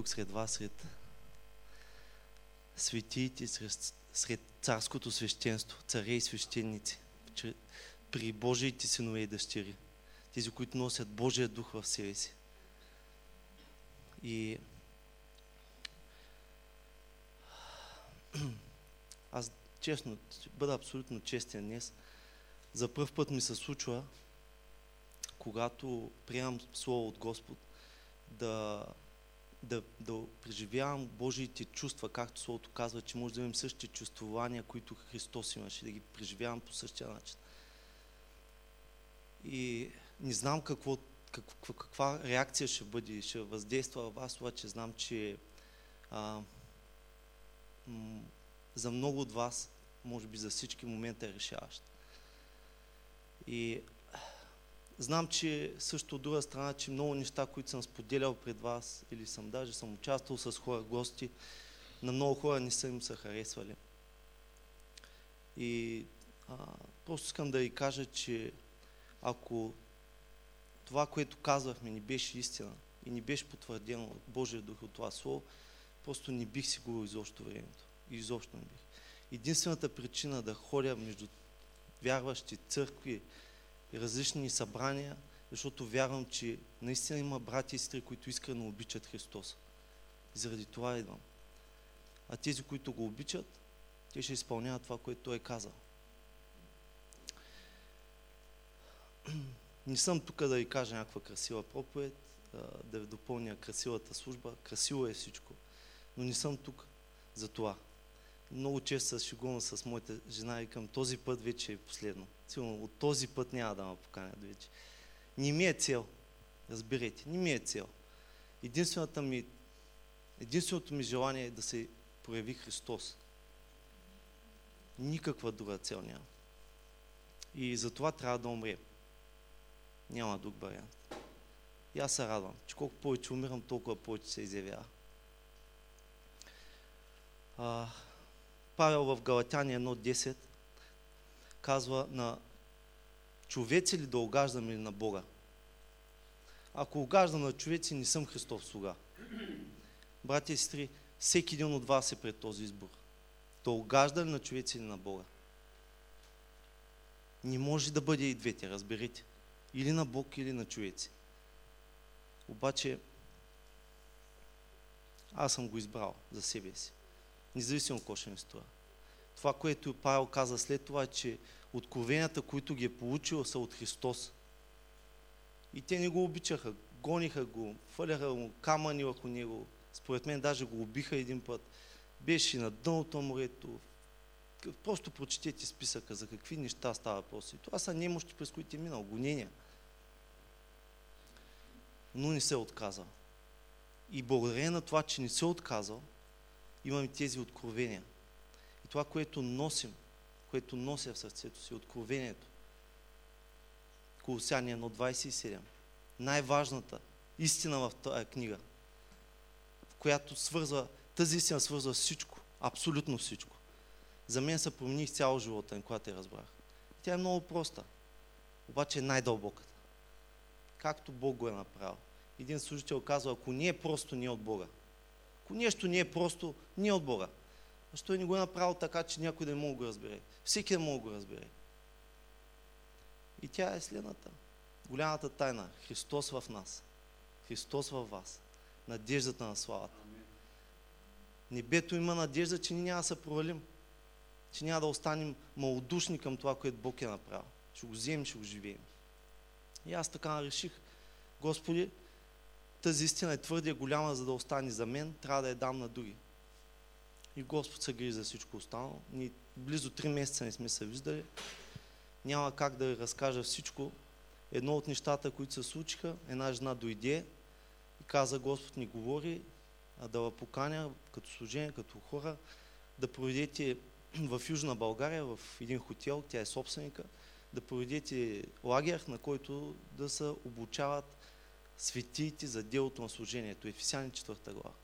тук сред вас, сред светиите, сред, сред царското свещенство, царе и свещеници, при Божиите синове и дъщери, тези, които носят Божия дух в себе си. И аз честно, бъда абсолютно честен днес. За първ път ми се случва, когато приемам Слово от Господ, да, да, да преживявам Божиите чувства, както Словото казва, че може да имам същите чувствования, които Христос имаше, да ги преживявам по същия начин. И не знам какво, каква, каква реакция ще бъде, ще въздейства в вас, обаче знам, че а, за много от вас, може би за всички, момента е решаващ. И знам, че също от друга страна, че много неща, които съм споделял пред вас, или съм даже съм участвал с хора, гости, на много хора не са им се харесвали. И а, просто искам да ви кажа, че ако това, което казвахме, ни беше истина и ни беше потвърдено от Божия дух от това слово, просто не бих си губил изобщо времето. Изобщо не бих. Единствената причина да ходя между вярващи църкви и различни събрания, защото вярвам, че наистина има брати и сестри, които искрено обичат Христос. И заради това идвам. А тези, които го обичат, те ще изпълняват това, което Той е казал. Не съм тук да ви кажа някаква красива проповед, да ви допълня красивата служба. Красиво е всичко. Но не съм тук за това. Много често се шегувам с моята жена и към този път вече е последно. Сигурно от този път няма да ме поканят вече. Не ми е цел. Разберете, не ми е цел. Единствената ми, единственото ми желание е да се прояви Христос. Никаква друга цел няма. И за това трябва да умрем. Няма друг вариант. И аз се радвам, че колко повече умирам, толкова повече се изявява. А, Павел в Галатяни 1.10 казва на човеци ли да огаждам или на Бога? Ако огаждам на човеци, не съм Христов слуга. Братя и сестри, всеки един от вас е пред този избор. Да огажда ли на човеци или на Бога? Не може да бъде и двете, разберете. Или на Бог, или на човеци. Обаче, аз съм го избрал за себе си. Независимо какво ще ми струва. Това, което Павел каза след това, е, че откровенията, които ги е получил, са от Христос. И те не го обичаха. Гониха го, фърляха му камъни върху него. Според мен даже го убиха един път. Беше на дъното морето. Просто прочетете списъка за какви неща става въпрос. И това са немощи, през които е минал. Гонения но не се отказал. И благодарение на това, че не се отказал, имаме тези откровения. И това, което носим, което нося в сърцето си, откровението. Колосяни 1.27. Най-важната истина в тази книга, в която свързва, тази истина свързва всичко, абсолютно всичко. За мен се промени цяло живота, когато я разбрах. Тя е много проста, обаче е най-дълбоката както Бог го е направил. Един служител казва, ако не е просто, не е от Бога. Нещо не е просто, не е от Бога. Защо не го е направил така, че някой да не мога го разбере? Всеки да мога го разбере. И тя е следната. Голямата тайна. Христос в нас. Христос във вас. Надеждата на славата. Небето има надежда, че ние няма да се провалим. Че няма да останем малодушни към това, което Бог е направил. Ще го вземем, ще го живеем. И аз така реших, Господи, тази истина е твърде голяма, за да остане за мен, трябва да я дам на други. И Господ се грижи за всичко останало. Ние близо три месеца не сме се виждали. Няма как да ви разкажа всичко. Едно от нещата, които се случиха, една жена дойде и каза, Господ ни говори, да ви поканя като служение, като хора, да проведете в Южна България, в един хотел, тя е собственика, да проведете лагер, на който да се обучават светиите за делото на служението. Ефесяни 4 глава.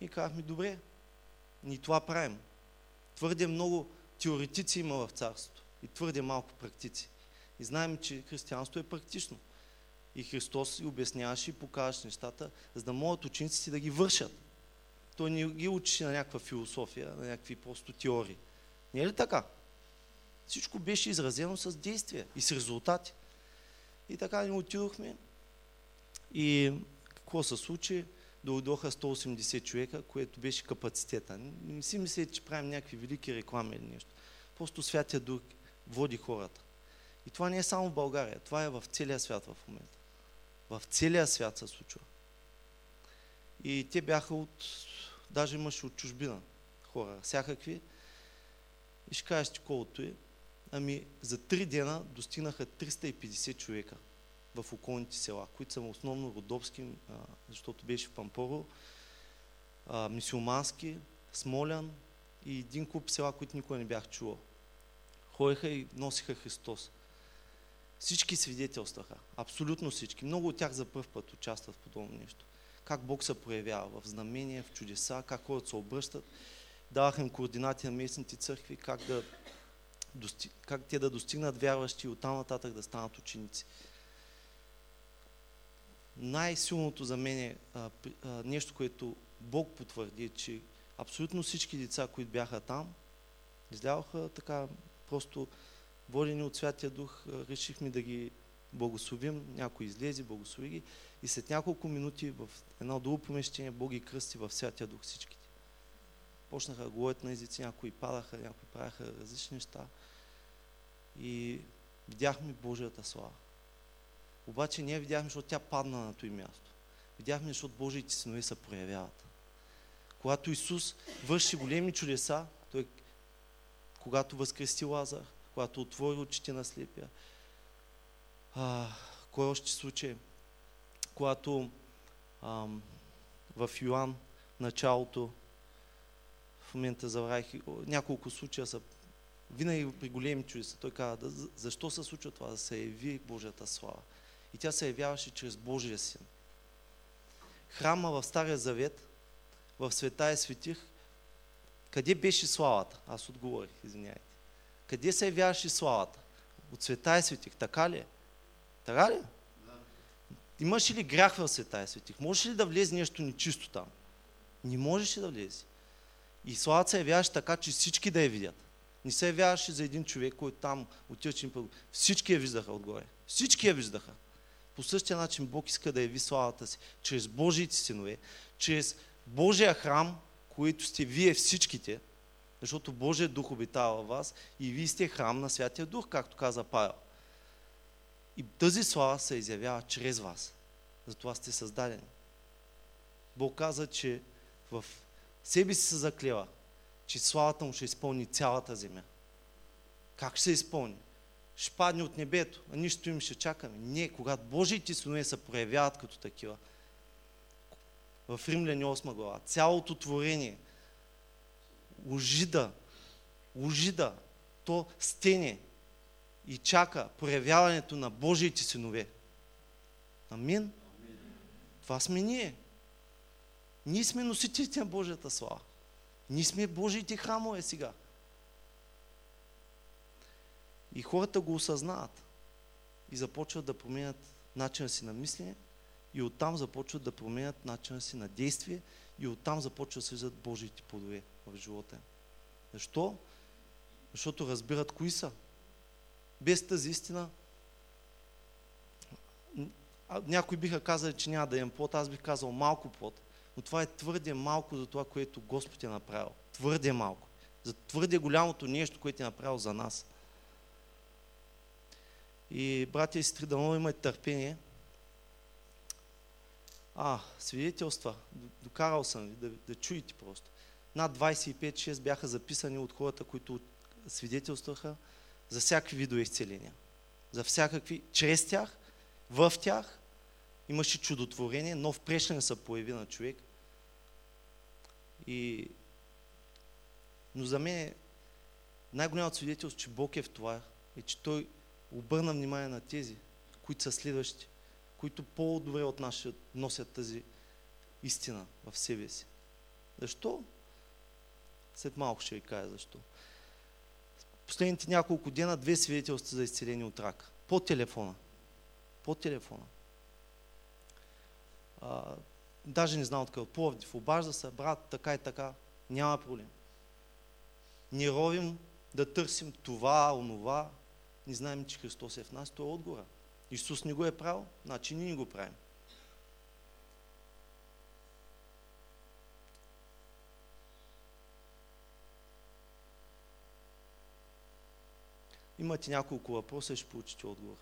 И казахме, добре, ни това правим. Твърде много теоретици има в царството и твърде малко практици. И знаем, че християнството е практично. И Христос и обясняваше и показваше нещата, за да могат учениците да ги вършат. Той не ги учи на някаква философия, на някакви просто теории. Не е ли така? Всичко беше изразено с действия и с резултати. И така ни отидохме. И какво се случи? Дойдоха 180 човека, което беше капацитета. Не си мислете, че правим някакви велики реклами или нещо. Просто Святия Дух води хората. И това не е само в България, това е в целия свят в момента. В целия свят се случва. И те бяха от, даже имаше от чужбина хора, всякакви. И ще кажеш колкото е. Ами за три дена достигнаха 350 човека в околните села, които са основно родопски, защото беше Пампоро, мисиомански, Смолян и един куп села, които никога не бях чувал. Ходеха и носиха Христос. Всички свидетелстваха, абсолютно всички. Много от тях за първ път участват в подобно нещо. Как Бог се проявява в знамения, в чудеса, как хората се обръщат. Даваха им координати на местните църкви, как, да, как те да достигнат вярващи и оттам нататък да станат ученици. Най-силното за мен е а, а, нещо, което Бог потвърди, че абсолютно всички деца, които бяха там, изляваха така просто водени от Святия Дух, решихме да ги благословим. Някой излезе, благослови ги. И след няколко минути в едно друго помещение Бог ги кръсти в Святия Дух всичките. Почнаха да говорят на езици, някои падаха, някои правяха различни неща. И видяхме Божията слава. Обаче ние видяхме, защото тя падна на този място. Видяхме, защото Божиите синове се проявяват. Когато Исус върши големи чудеса, той, когато възкрести Лазар, когато отвори очите на слепия. А, кой още случай? Когато ам, в Йоан началото, в момента забравих, няколко случая са винаги при големи чудеса. Той казва, да, защо се случва това? Да се яви Божията слава. И тя се явяваше чрез Божия син. Храма в Стария Завет, в света е светих, къде беше славата? Аз отговорих, извиняйте. Къде се явяваше славата? От света е светих, така ли е? Така ли? Да. Имаш ли грях в света е светих? Можеш ли да влезе нещо нечисто там? Не можеш ли да влезе? И славата се явяваше така, че всички да я видят. Не се явяваше за един човек, който там отиваше. Всички я виждаха отгоре. Всички я виждаха. По същия начин Бог иска да яви славата си чрез Божиите синове, чрез Божия храм, който сте вие всичките, защото Божия дух обитава във вас и вие сте храм на Святия Дух, както каза Павел. И тази слава се изявява чрез вас. Затова сте създадени. Бог каза, че в себе си се заклева, че славата му ще изпълни цялата земя. Как ще се изпълни? Ще падне от небето, а нищо им ще чакаме. Не, когато Божиите синове се проявяват като такива. В Римляни 8 глава. Цялото творение ожида, ожида, то стене и чака проявяването на Божиите синове. Амин. Това сме ние. Ние сме носителите на Божията слава. Ние сме Божиите храмове сега. И хората го осъзнават. И започват да променят начина си на мислене. И оттам започват да променят начина си на действие. И оттам започват да се виждат Божиите плодове в живота. Защо? Защото разбират кои са. Без тази истина някои биха казали, че няма да имам плод, аз бих казал малко плод. Но това е твърде малко за това, което Господ е направил. Твърде малко. За твърде голямото нещо, което е направил за нас. И, братя и сестри, да имате търпение. А, свидетелства. Докарал съм ви да, да чуете просто. Над 25-6 бяха записани от хората, които свидетелстваха за всякакви видове изцеления. За всякакви, чрез тях, в тях имаше чудотворение, нов прешлен се появи на човек. И... Но за мен най-голямото свидетелство, че Бог е в това, е, че Той обърна внимание на тези, които са следващи, които по-добре от нас носят тази истина в себе си. Защо? След малко ще ви кажа защо. Последните няколко дена две свидетелства за изцеление от рак. По телефона. По телефона. даже не знам откъде, от Пловдив, обажда се, брат, така и така, няма проблем. Не ровим да търсим това, онова, не знаем, че Христос е в нас, той е отгора. Исус не го е правил, значи ние не го правим. Имате няколко въпроса ще получите отговор.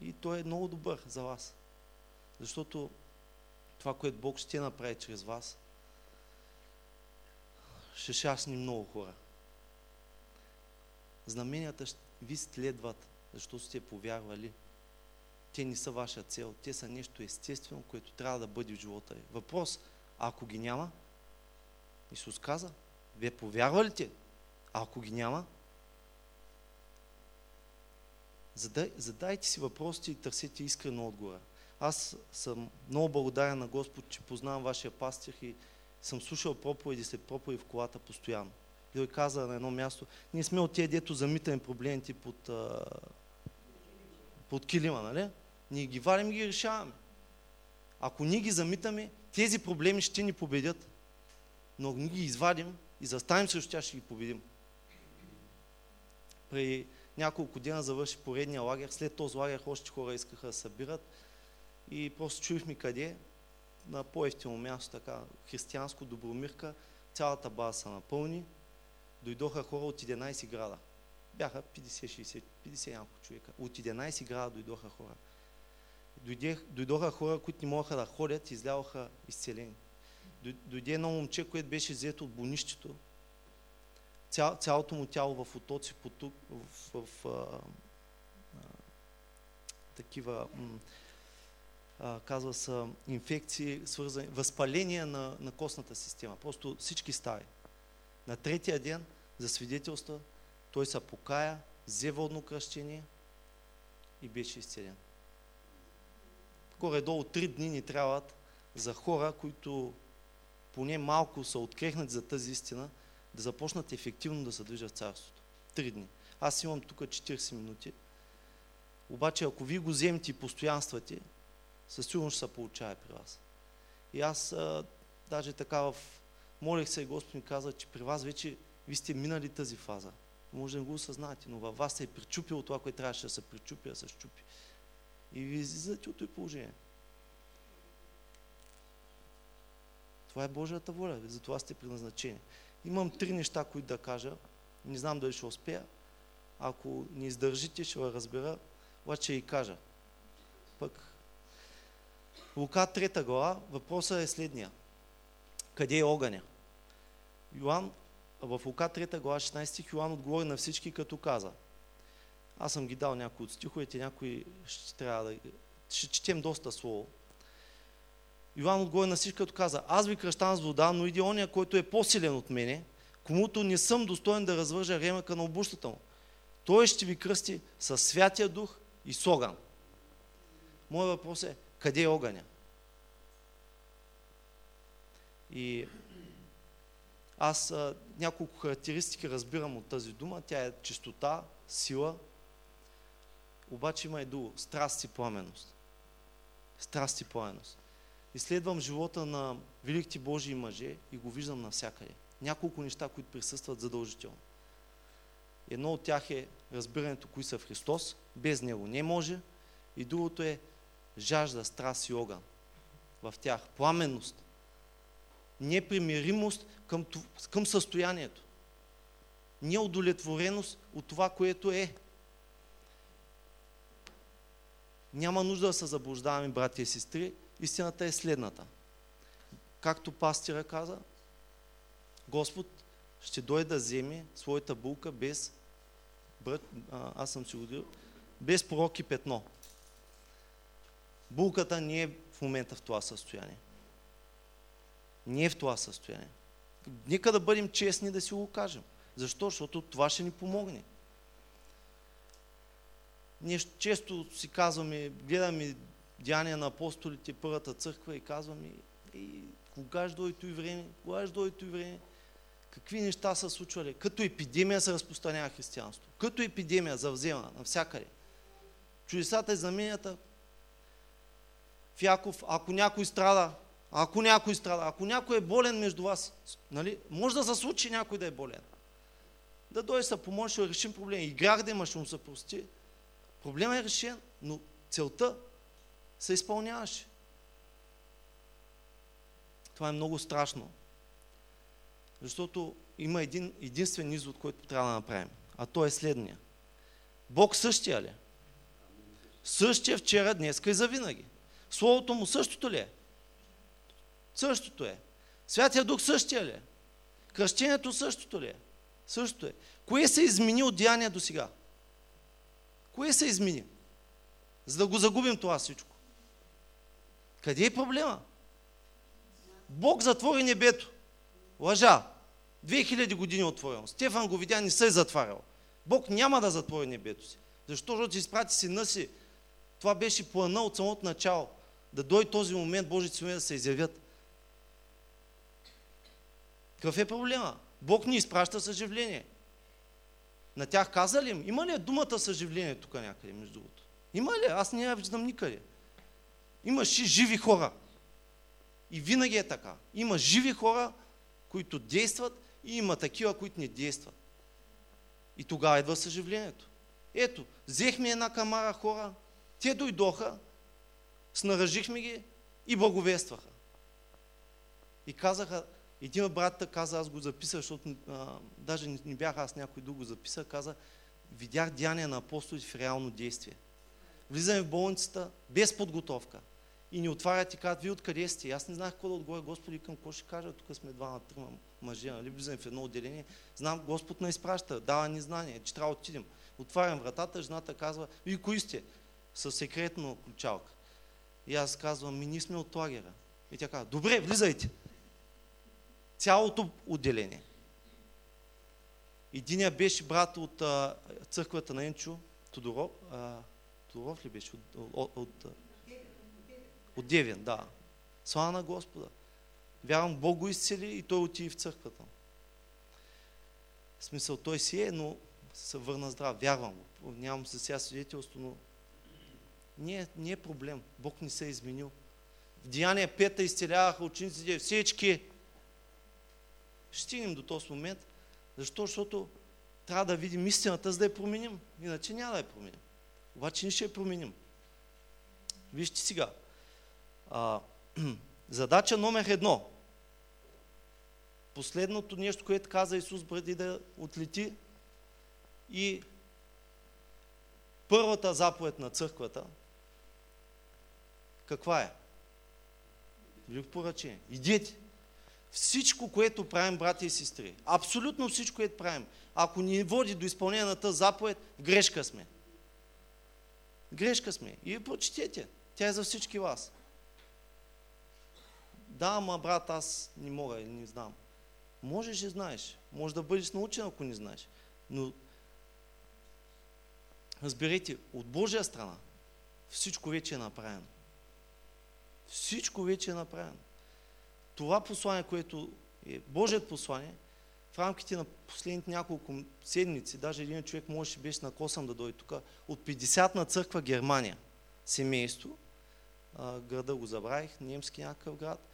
И той е много добър за вас. Защото това, което Бог ще направи чрез вас, ще шасни много хора. Знаменията ви следват, защото сте повярвали. Те не са ваша цел, те са нещо естествено, което трябва да бъде в живота ви. Въпрос, ако ги няма, Исус каза, вие повярвалите? А ако ги няма, задай, задайте си въпросите и търсете искрено отговора. Аз съм много благодарен на Господ, че познавам вашия пастир и съм слушал проповеди след проповеди в колата постоянно. И той каза на едно място, ние сме от тези, дето замитаме проблемите под, под килима, нали? Ние ги валим и ги решаваме. Ако ние ги замитаме, тези проблеми ще ни победят. Но ние ги извадим и заставим срещу тях, ще ги победим. При няколко дена завърши поредния лагер. След този лагер още хора искаха да събират. И просто чуихме къде, на по-ефтино място, така, християнско, Добромирка, цялата база се напълни. Дойдоха хора от 11 града. Бяха 50-60, 50 няколко човека. От 11 града дойдоха хора. Дойдех, дойдоха хора, които не могаха да ходят, изляваха изцелени. Дойде едно момче, което беше взето от болнището, ця, цялото му тяло в отоци, потук, в, в, в а, а, такива, а, казва се, инфекции, свързани, възпаление на, на костната система. Просто всички стари. На третия ден за свидетелства той се покая, взе водно кръщение и беше изцелен. Горе-долу три дни ни трябват за хора, които поне малко са открехнати за тази истина, да започнат ефективно да се движат царството. Три дни. Аз имам тук 40 минути. Обаче, ако вие го вземете и постоянствате, със сигурност ще се получава при вас. И аз а, даже така в... Молих се и Господ ми каза, че при вас вече ви сте минали тази фаза. Може да не го осъзнаете, но във вас се е причупило това, което трябваше да се причупи, да се щупи. И ви излизате от това положение. Това е Божията воля, за това сте предназначени. Имам три неща, които да кажа. Не знам дали ще успея. Ако не издържите, ще разбера, обаче и кажа. Пък Лука 3 глава, въпросът е следния. Къде е огъня? Йоан, в Лука 3 глава 16 стих Йоан отговори на всички, като каза. Аз съм ги дал някои от стиховете, някои ще трябва да... Ще четем доста слово. Йоан отговори на всички, като каза, аз ви кръщам с вода, но иде ония, който е по-силен от мене, комуто не съм достоен да развържа ремъка на обущата му. Той ще ви кръсти със Святия Дух и с огън. Моят въпрос е, къде е огъня? И аз а, няколко характеристики разбирам от тази дума. Тя е чистота, сила, обаче има и друго. Страст и пламеност. Страст и пламеност. Изследвам живота на великите Божии мъже и го виждам навсякъде. Няколко неща, които присъстват задължително. Едно от тях е разбирането, кои са Христос. Без Него не може. И другото е жажда, страст и огън. В тях. Пламенност. Непримиримост към, към състоянието. Неудовлетвореност от това, което е. Няма нужда да се заблуждаваме, брати и сестри. Истината е следната. Както пастира каза, Господ ще дойде да вземе своята булка без, аз съм си го без пророк и петно. Булката не е в момента в това състояние. Не е в това състояние. Нека да бъдем честни да си го кажем. Защо? Защото това ще ни помогне. Ние често си казваме, гледаме Деяния на апостолите, първата църква и казваме, и кога ще дойде и време, кога ще дойде и време, какви неща са случвали. Като епидемия се разпространява християнство. Като епидемия завзема навсякъде. Чудесата и знаменията в Яков, ако някой страда, Ако някой страда, ако някой е болен между вас, нали, може да се случи някой да е болен. Да дойде се помощ, ще решим проблема. И грях да има, ще му се прости. Проблемът е решен, но целта се изпълняваше. Това е много страшно. Защото има един единствен извод, който трябва да направим. А то е следния. Бог същия ли? Същия вчера, днес и завинаги. Словото му същото ли е? Същото е. Святия Дух същия ли е? Кръщението същото ли е? Същото е. Кое се измени от деяния до сега? Кое се измени? За да го загубим това всичко. Къде е проблема? Бог затвори небето. Лъжа. 2000 години отворено. Стефан го видя, не се е затварял. Бог няма да затвори небето си. Защо? Защото изпрати сина си. Това беше плана от самото начало. Да дойде този момент Божите синове да се изявят. Какъв е проблема? Бог ни изпраща съживление. На тях каза ли им? Има ли думата съживление тук някъде, между другото? Има ли? Аз не я виждам никъде. Имаше живи хора. И винаги е така. Има живи хора, които действат и има такива, които не действат. И тогава идва съживлението. Ето, взехме една камара хора, те дойдоха, снаражихме ги и благовестваха. И казаха, един братата каза, аз го записах, защото а, даже не, не бях аз някой друг го записах, каза, видях деяния на апостолите в реално действие. Влизаме в болницата без подготовка и ни отварят и казват, вие откъде сте? Аз не знаех какво да отговоря, Господи, към какво ще кажа, тук сме два на трима мъже, нали? влизаме в едно отделение, знам, Господ не изпраща, дава ни знание, че трябва да отидем. Отварям вратата, жената казва, вие кои сте? Със секретно ключалка. И аз казвам, ми ние сме от лагера. И тя казва, добре, влизайте. Цялото отделение. Единия беше брат от а, църквата на Енчо, Тодоров, а, Тодоров ли беше? От, от, от, от Девин, да. Слава на Господа. Вярвам, Бог го изцели и той отиде в църквата. В смисъл, той си е, но се върна здрав. Вярвам го. Нямам за сега свидетелство, но не е, не е проблем. Бог не се е изменил. В Деяния пета изцеляваха учениците всички. Ще стигнем до този момент. Защо? Защото трябва да видим истината, за да я променим. Иначе няма да я променим. Обаче ние ще я променим. Вижте сега. А, задача номер едно. Последното нещо, което каза Исус преди да отлети и първата заповед на църквата, каква е? Велико поръчение. Идете. Всичко, което правим, брати и сестри, абсолютно всичко, което правим, ако ни води до изпълнение на тази заповед, грешка сме. Грешка сме. И ви прочетете. Тя е за всички вас. Да, ама брат, аз не мога не знам. Можеш и знаеш. Може да бъдеш научен, ако не знаеш. Но разберете, от Божия страна всичко вече е направено. Всичко вече е направено. Това послание, което е Божият послание, в рамките на последните няколко седмици, даже един човек можеше беше на косъм да дойде тук, от 50 на църква Германия, семейство, града го забравих, немски някакъв град,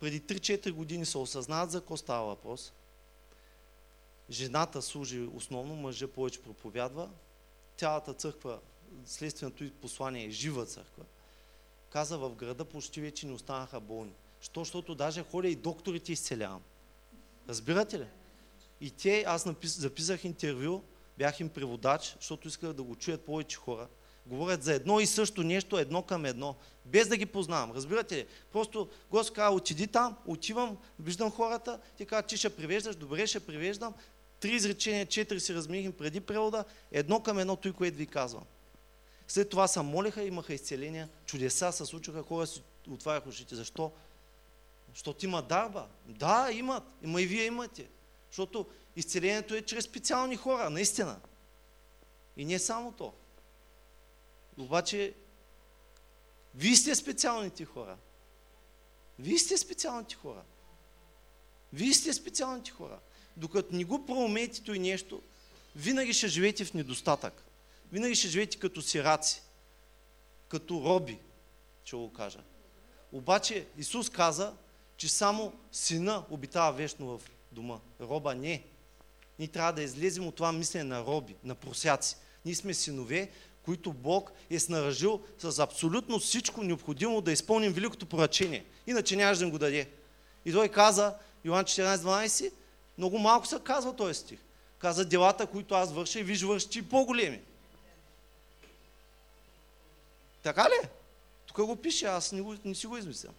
преди 3-4 години се осъзнават за какво става въпрос. Жената служи основно, мъжа повече проповядва. Цялата църква, следственото послание е жива църква. Каза, в града почти вече не останаха болни. Що? Защото даже ходя и докторите изцелявам. Разбирате ли? И те, аз напис, записах интервю, бях им преводач, защото исках да го чуят повече хора. Говорят за едно и също нещо, едно към едно, без да ги познавам. Разбирате ли? Просто Господ казва, отиди там, отивам, виждам хората, ти казва, ти ще превеждаш, добре ще превеждам. Три изречения, четири си размихим преди превода, едно към едно, той, което ви казвам. След това се молиха, имаха изцеления, чудеса се случваха, хора си отваряха ушите. Защо? Защото има дарба. Да, имат. Има и вие имате. Защото изцелението е чрез специални хора, наистина. И не само то. Обаче, вие сте специалните хора. Вие сте специалните хора. Вие сте специалните хора. Докато не го проумеете и нещо, винаги ще живеете в недостатък. Винаги ще живеете като сираци, като роби, ще го кажа. Обаче Исус каза, че само сина обитава вечно в дома. Роба не. Ние трябва да излезем от това мислене на роби, на просяци. Ние сме синове, които Бог е снаражил с абсолютно всичко необходимо да изпълним великото поръчение. Иначе нямаш да го даде. И той каза, Йоан 14.12, много малко се казва този стих. Каза, делата, които аз върша и виж върши и по-големи. Така ли? Тук го пише, аз не, го, не си го измислям.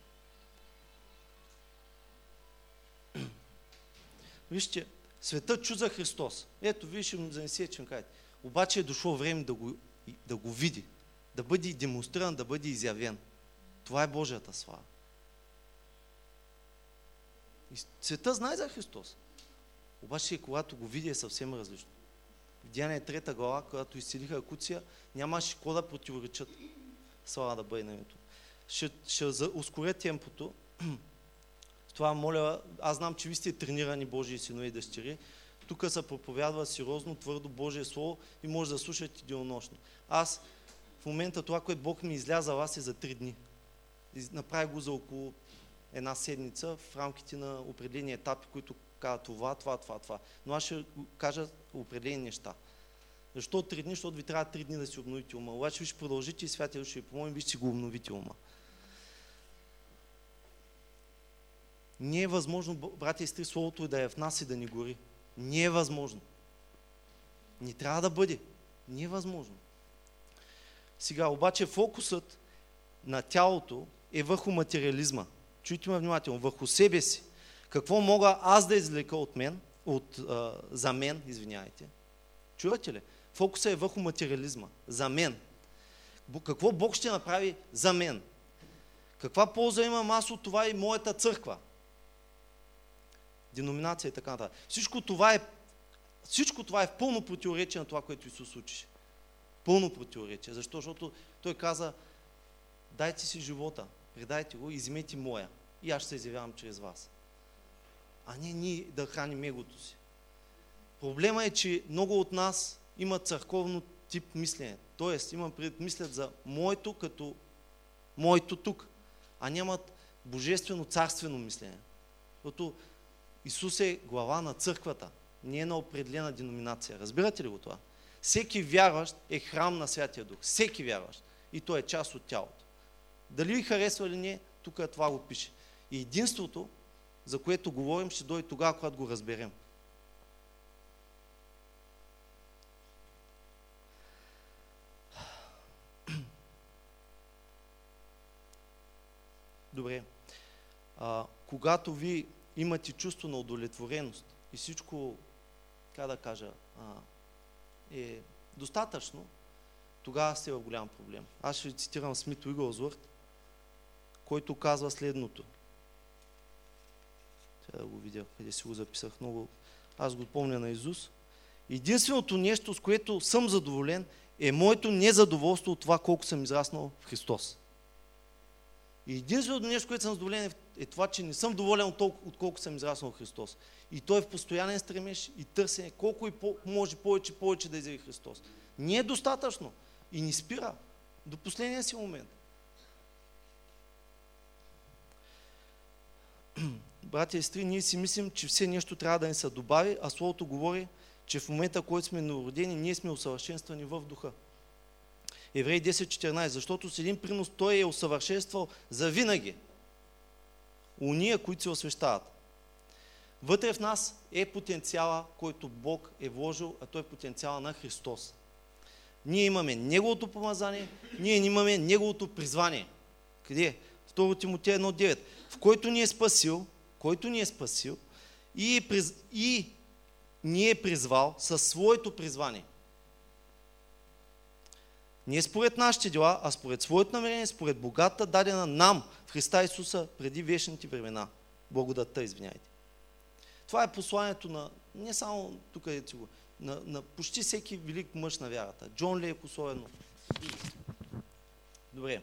Вижте, света чу за Христос. Ето, вие ще му занесе, че кажете. Обаче е дошло време да го, да го види, да бъде демонстриран, да бъде изявен. Това е Божията слава. И света знае за Христос. Обаче, когато го види, е съвсем различно. В Деяния трета глава, когато изцелиха Акуция, нямаше какво да противоречат. Слава да бъде на името. Ще, ще ускоря темпото. Това моля, аз знам, че ви сте тренирани Божии синове и дъщери. Тук се проповядва сериозно, твърдо Божие Слово и може да слушате денонощно. Аз в момента това, което Бог ми изляза вас е за три дни. Направи го за около една седмица в рамките на определени етапи, които казват това, това, това, това. Но аз ще кажа определени неща. Защо три дни? Защото ви трябва три дни да си обновите ума. Обаче ви ще продължите и святия ще ви помолим, ви ще го обновите ума. Не е възможно, братя и сестри, Словото да е в нас и да ни гори. Не е възможно. Не трябва да бъде. Не е възможно. Сега, обаче, фокусът на тялото е върху материализма. Чуйте ме внимателно. Върху себе си. Какво мога аз да извлека от мен, от, а, за мен, извинявайте. Чувате ли? Фокусът е върху материализма. За мен. Какво Бог ще направи за мен? Каква полза имам аз от това и моята църква? Деноминация и така нататък. Всичко това е всичко това е в пълно противоречие на това, което Исус учи. Пълно противоречие. Защо? Защото Той каза, дайте си живота, предайте го и вземете моя. И аз ще се изявявам чрез вас. А не ние да храним егото си. Проблема е, че много от нас имат църковно тип мислене. Тоест, имам пред мислят за моето като моето тук, а нямат божествено царствено мислене. Защото Исус е глава на църквата, не е на определена деноминация. Разбирате ли го това? Всеки вярващ е храм на Святия Дух. Всеки вярващ. И той е част от тялото. Дали ви харесва или не, тук е това го пише. И единството, за което говорим, ще дойде тогава, когато го разберем. Добре. А, когато ви имате чувство на удовлетвореност и всичко, как да кажа, е достатъчно, тогава сте в голям проблем. Аз ще цитирам Смит Уигълсворт, който казва следното. Трябва да го видя, къде си го записах много. Аз го помня на Изус. Единственото нещо, с което съм задоволен, е моето незадоволство от това, колко съм израснал в Христос. И единственото нещо, което съм задоволен е това, че не съм доволен от, толкова, от колко съм израснал Христос. И той е в постоянен стремеж и търсене колко и по, може повече, повече да изяви Христос. Не е достатъчно и ни спира до последния си момент. Братя и сестри, ние си мислим, че все нещо трябва да ни се добави, а Словото говори, че в момента, който сме народени, ние сме усъвършенствани в духа. Евреи 10.14, защото с един принос той е усъвършенствал за винаги уния, които се освещават. Вътре в нас е потенциала, който Бог е вложил, а той е потенциала на Христос. Ние имаме Неговото помазание, ние имаме Неговото призвание. Къде? 2 Тимотея 1.9. В който ни е спасил, който ни е спасил и, е приз... и ни е призвал със своето призвание. Не според нашите дела, а според своето намерение, според богата дадена нам в Христа Исуса преди вечните времена. Благодатта, извиняйте. Това е посланието на, не само тук е го, на, на почти всеки велик мъж на вярата. Джон Лейк особено. Добре.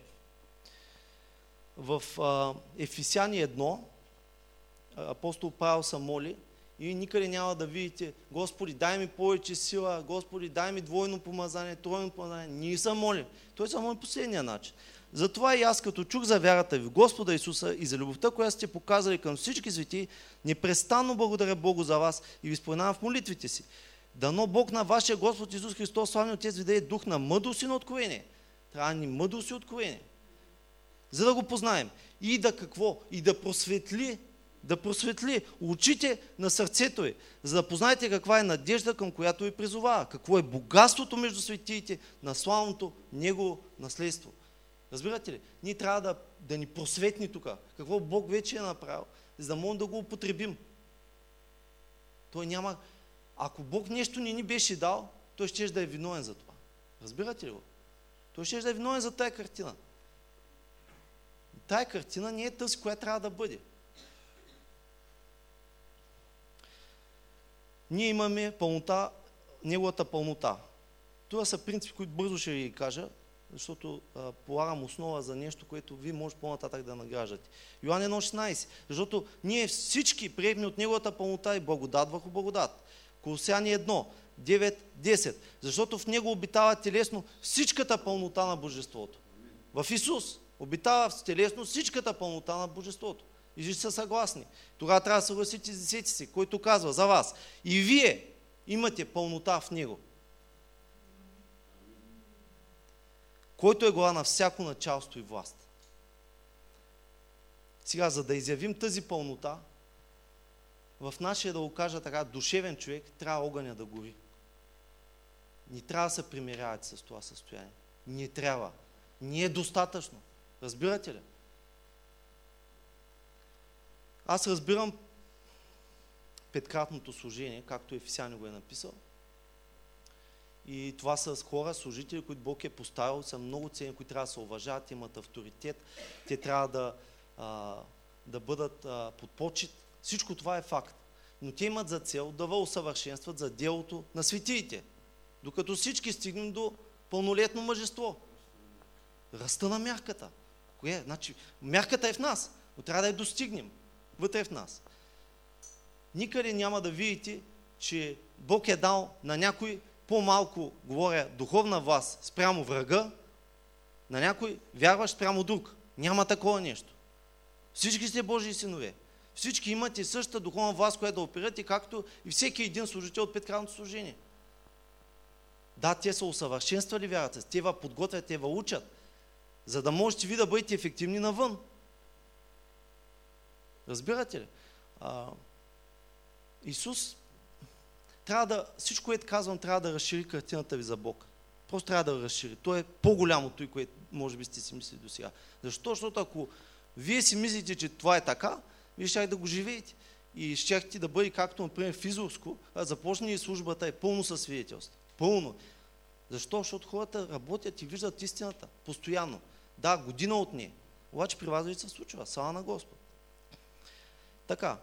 В а, Ефисяни 1 апостол Павел се моли и никъде няма да видите, Господи, дай ми повече сила, Господи, дай ми двойно помазание, тройно помазание. Ние се молим. Той се моли последния начин. Затова и аз, като чух за вярата ви Господа Исуса и за любовта, която сте показали към всички свети, непрестанно благодаря Богу за вас и ви споменавам в молитвите си. Дано Бог на вашия Господ Исус Христос, славни Отец, ви даде дух на мъдрост и на откровение. Трябва ни мъдрост и откровение. За да го познаем. И да какво? И да просветли да просветли очите на сърцето ви, за да познаете каква е надежда, към която ви призовава, какво е богатството между светиите на славното Негово наследство. Разбирате ли? Ние трябва да, да ни просветни тук. Какво Бог вече е направил, за да можем да го употребим. Той няма... Ако Бог нещо не ни беше дал, той ще да е виновен за това. Разбирате ли го? Той ще да е виновен за тая картина. Тая картина не е тази, която трябва да бъде. Ние имаме пълнота, неговата пълнота. Това са принципи, които бързо ще ви кажа, защото а, полагам основа за нещо, което вие може по-нататък да награждате. Йоан 1.16, защото ние всички приемни от неговата пълнота и благодат върху благодат. Колосяни 1, 9, 10, защото в него обитава телесно всичката пълнота на Божеството. В Исус обитава в телесно всичката пълнота на Божеството. И вие са съгласни. Тогава трябва да съгласите десети си, който казва за вас. И вие имате пълнота в него. Който е глава на всяко началство и власт. Сега, за да изявим тази пълнота, в нашия, да го кажа така, душевен човек, трябва огъня да гори. Ни трябва да се примирявате с това състояние. Не трябва. Не е достатъчно. Разбирате ли? Аз разбирам петкратното служение, както Ефесяни го е написал. И това са хора, служители, които Бог е поставил, са много ценни, които трябва да се уважават, имат авторитет, те трябва да, а, да бъдат а, под почет. Всичко това е факт. Но те имат за цел да усъвършенстват за делото на светиите, докато всички стигнем до пълнолетно мъжество. Ръста на мярката. Кое? Значи, мярката е в нас, но трябва да я достигнем вътре в нас. Никъде няма да видите, че Бог е дал на някой по-малко, говоря, духовна власт спрямо врага, на някой вярваш спрямо друг. Няма такова нещо. Всички сте Божии синове. Всички имате същата духовна власт, която да операте, както и всеки един служител от петкратното служение. Да, те са усъвършенствали вярата. Те ва подготвят, те ва учат, за да можете ви да бъдете ефективни навън. Разбирате ли? А, Исус трябва да, всичко, което казвам, трябва да разшири картината ви за Бог. Просто трябва да разшири. То е по-голямото и което може би сте си мислили до сега. Защо? Защото ако вие си мислите, че това е така, вие ще да го живеете. И щяхте да бъде както, например, в Изорско, започне и службата е пълно със свидетелство. Пълно. Защо? Защото хората работят и виждат истината постоянно. Да, година от нея. Обаче при вас се случва. Сала на Господ. Така.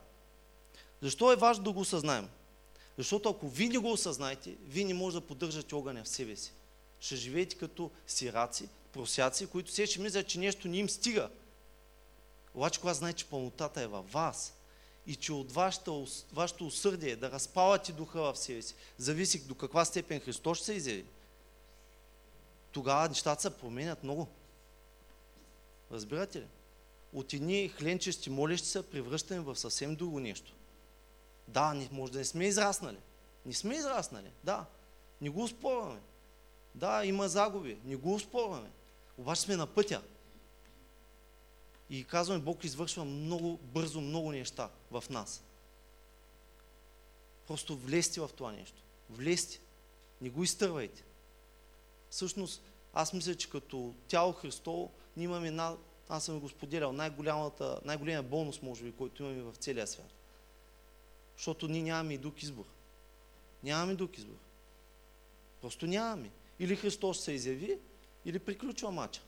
Защо е важно да го осъзнаем? Защото ако вие не го осъзнаете, вие не може да поддържате огъня в себе си. Ще живеете като сираци, просяци, които все ще мислят, че нещо не им стига. Обаче, когато знаете, че пълнотата е във вас и че от вашето, вашето усърдие да разпалате духа в себе си, зависи до каква степен Христос ще се изяви, тогава нещата се променят много. Разбирате ли? От едни хленчести молещи се превръщаме в съвсем друго нещо. Да, не, може да не сме израснали. Не сме израснали, да. Не го успорваме. Да, има загуби, не го успорваме. Обаче сме на пътя. И казваме, Бог извършва много бързо много неща в нас. Просто влезте в това нещо. Влезте. Не го изтървайте. Всъщност, аз мисля, че като тяло Христово, ние имаме една аз съм го споделял, най-големия бонус, може би, който имаме в целия свят. Защото ние нямаме и друг избор. Нямаме друг избор. Просто нямаме. Или Христос се изяви, или приключва мача.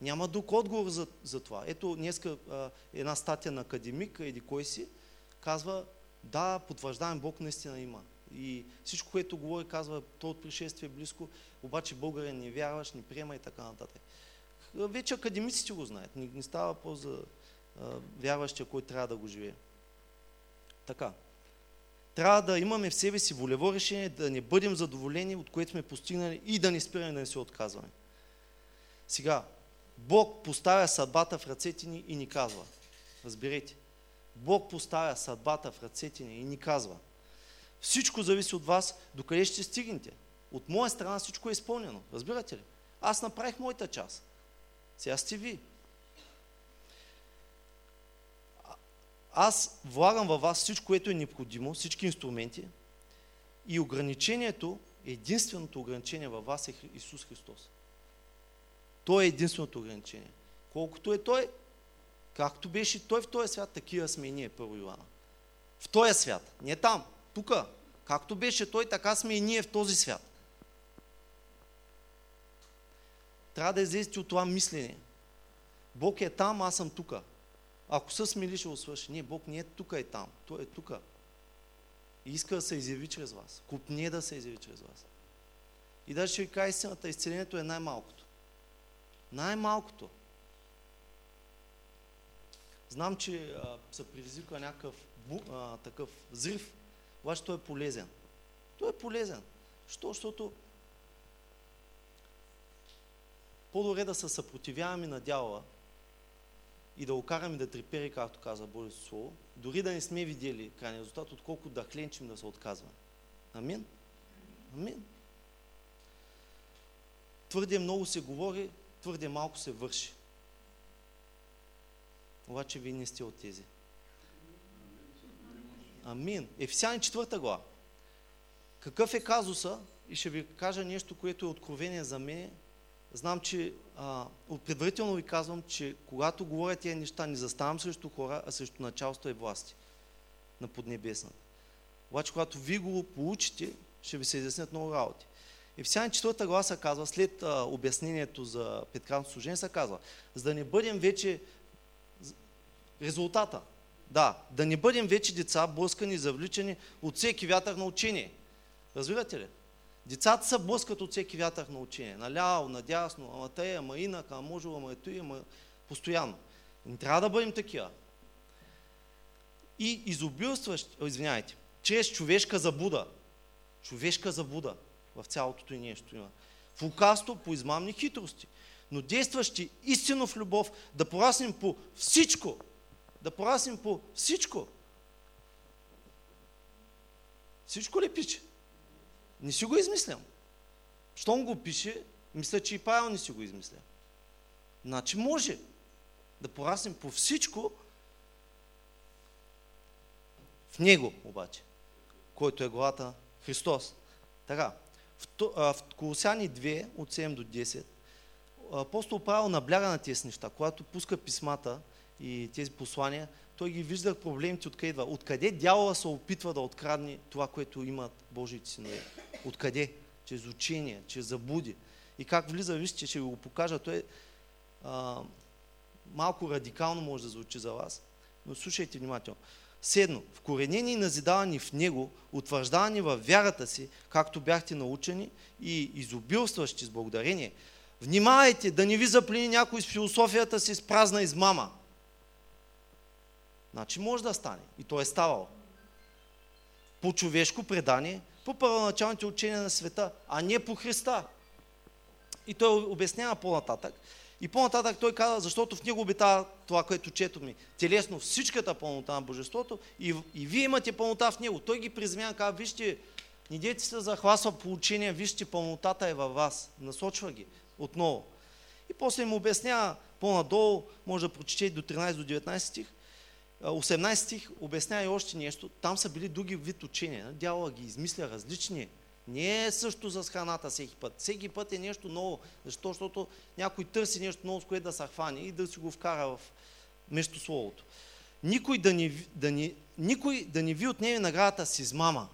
Няма друг отговор за, за това. Ето, днеска една статия на академик, еди кой си, казва, да, потвърждавам, Бог наистина има. И всичко, което говори, казва, то от пришествие е близко, обаче българин не вярваш, не приема и така нататък вече академиците го знаят. Не, не става по за вярващия, който трябва да го живее. Така. Трябва да имаме в себе си волево решение, да не бъдем задоволени от което сме постигнали и да не спираме да не се отказваме. Сега, Бог поставя съдбата в ръцете ни и ни казва. Разберете. Бог поставя съдбата в ръцете ни и ни казва. Всичко зависи от вас, докъде ще стигнете. От моя страна всичко е изпълнено. Разбирате ли? Аз направих моята част. Сега сте ви. Аз влагам във вас всичко, което е необходимо, всички инструменти и ограничението, единственото ограничение във вас е Исус Христос. Той е единственото ограничение. Колкото е Той, както беше Той в този свят, такива сме и ние, първо Йоанна. В този свят, не там, тук. Както беше Той, така сме и ние в този свят. Трябва да излезете от това мислене. Бог е там, аз съм тук. Ако се смили, ще го свърши. Не, Бог не е тук и там. Той е тук. И иска да се изяви чрез вас. Купне да се изяви чрез вас. И даже ще ви кажа истината, изцелението е най-малкото. Най-малкото. Знам, че а, се предизвиква някакъв а, такъв взрив, обаче той е полезен. Той е полезен. Що? Защото по-добре да се съпротивяваме на дявола и да го караме да трепери, както каза Божието Слово, дори да не сме видели крайния резултат, отколкото да хленчим да се отказваме. Амин? Амин. Твърде много се говори, твърде малко се върши. Обаче вие не сте от тези. Амин. Ефесяни четвърта глава. Какъв е казуса? И ще ви кажа нещо, което е откровение за мен. Знам, че а, предварително ви казвам, че когато говоря тези неща, не заставам срещу хора, а срещу началство и власти на поднебесната. Обаче, когато ви го получите, ще ви се изяснят много работи. Ефесяни 4 глава се казва, след а, обяснението за петкратното служение се казва, за да не бъдем вече резултата. Да, да не бъдем вече деца, блъскани, завличани от всеки вятър на учение. Разбирате ли? Децата са блъскат от всеки вятър на учение. Наляво, надясно, ама те, ама инак, ама може, ама ето ама постоянно. Не трябва да бъдем такива. И изобилстващ, извиняйте, чрез човешка забуда. Човешка забуда в цялото и нещо има. В лукавство по измамни хитрости. Но действащи истинно в любов, да пораснем по всичко. Да пораснем по всичко. Всичко ли пише? Не си го измислям. Щом го пише, мисля, че и Павел не си го измисля. Значи може да пораснем по всичко в Него обаче, който е главата Христос. Така, в Колосяни 2, от 7 до 10, апостол Павел набляга на тези неща. Когато пуска писмата и тези послания, той ги вижда проблемите откъде идва. Откъде дявола се опитва да открадне това, което имат Божиите синове. Откъде? Чрез учение, чрез заблуди. И как влиза, вижте, ще ви го покажа. Той а, малко радикално може да звучи за вас, но слушайте внимателно. Седно, вкоренени и назидавани в Него, утвърждавани в вярата си, както бяхте научени и изобилстващи с благодарение. Внимавайте да не ви заплени някой с философията си с празна измама. Значи може да стане. И то е ставало. По човешко предание, по първоначалните учения на света, а не по Христа. И той обяснява по-нататък. И по-нататък той каза, защото в него обитава това, което чето ми, телесно всичката пълнота на Божеството и, и вие имате пълнота в него. Той ги приземява, казва, вижте, не дейте се захвасва по учение, вижте, пълнотата е във вас. Насочва ги отново. И после им обяснява по-надолу, може да прочете до 13 до 19 стих, 18 стих обяснява и още нещо. Там са били други вид учения. Дявола ги измисля различни. Не е също за храната всеки път. Всеки път е нещо ново. Защо? Защото някой търси нещо ново, с което да се хване и да си го вкара в место Словото. Никой да ни, да ни, никой да ни ви отнеме наградата с измама.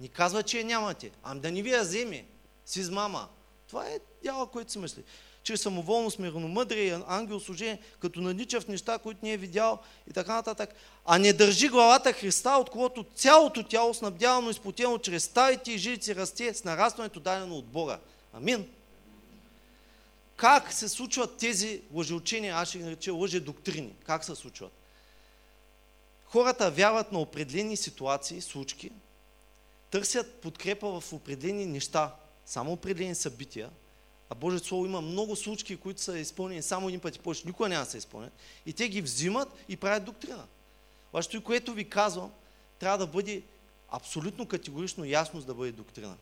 Ни казва, че я нямате. Ами да ни ви я вземе с измама. Това е дяла, който си мисли чрез самоволно смирномъдрие, ангел служение, като надича в неща, които не е видял и така нататък. А не държи главата Христа, от когото цялото тяло снабдявано и изплотено чрез ставите и жилици расте с нарастването дадено от Бога. Амин. Как се случват тези лъжеучения, аз ще ги нареча лъже доктрини? Как се случват? Хората вярват на определени ситуации, случки, търсят подкрепа в определени неща, само определени събития, а Божието Слово има много случки, които са изпълнени само един път и повече, никога няма да се изпълнят. И те ги взимат и правят доктрина. Обаче, което ви казвам, трябва да бъде абсолютно категорично ясно, за да бъде доктрина.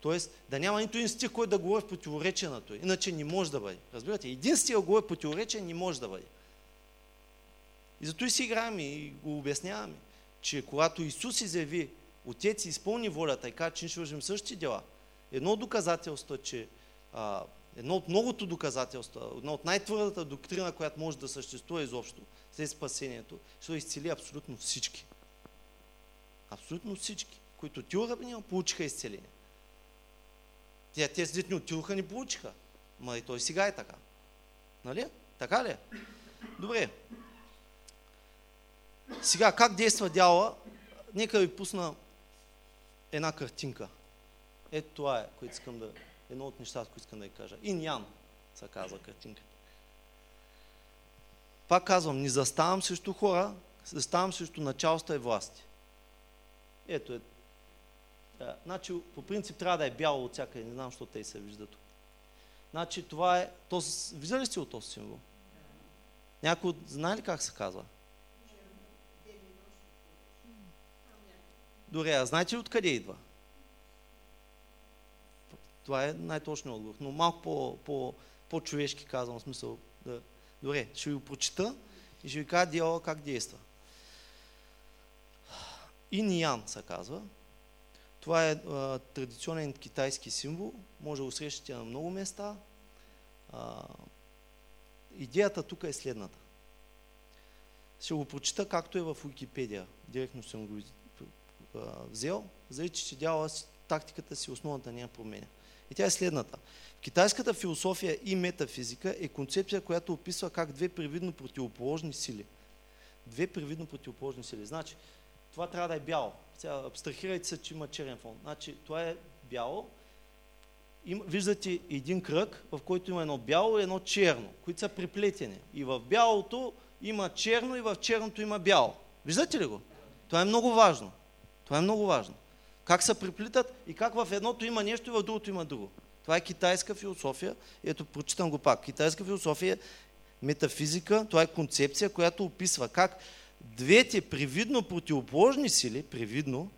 Тоест, да няма нито един стих, който да говори в противоречие на той. Иначе не може да бъде. Разбирате? Един стих да говори в противоречие не може да бъде. И зато и си играем и го обясняваме, че когато Исус изяви, Отец изпълни волята каза, че ще вършим същите дела, едно от доказателства, че а, едно от многото доказателства, едно от най-твърдата доктрина, която може да съществува изобщо след спасението, ще изцели абсолютно всички. Абсолютно всички, които ти урабни, получиха изцеление. Те, те с не отидоха, не получиха. Ма и той сега е така. Нали? Така ли? Е? Добре. Сега, как действа дяла? Нека ви пусна една картинка. Ето това е, което искам да... Едно от нещата, които искам да ви кажа. Ин Ян, се казва картинка. Пак казвам, не заставам срещу хора, заставам срещу началства и власти. Ето е. Да, значи, по принцип трябва да е бяло от всякъде, не знам, защо те се виждат. Значи това е, то, виждали сте от този символ? Някой знае ли как се казва? Добре, а знаете ли откъде идва? Това е най-точният отговор, но малко по, по, по-човешки казвам, смисъл да... Добре, ще ви прочита и ще ви кажа дела как действа. Иньян се казва. Това е а, традиционен китайски символ. Може да го срещате на много места. А, идеята тук е следната. Ще го прочита както е в Уикипедия. Директно съм го взел, за че дяла тактиката си, основната няма променя. И тя е следната. Китайската философия и метафизика е концепция, която описва как две привидно противоположни сили. Две привидно противоположни сили. Значи, това трябва да е бяло. Сега абстрахирайте се, че има черен фон. Значи, това е бяло. Им, виждате един кръг, в който има едно бяло и едно черно, които са приплетени. И в бялото има черно и в черното има бяло. Виждате ли го? Това е много важно. Това е много важно. Как се приплитат и как в едното има нещо и в другото има друго. Това е китайска философия. Ето, прочитам го пак. Китайска философия е метафизика, това е концепция, която описва как двете привидно противоположни сили, привидно,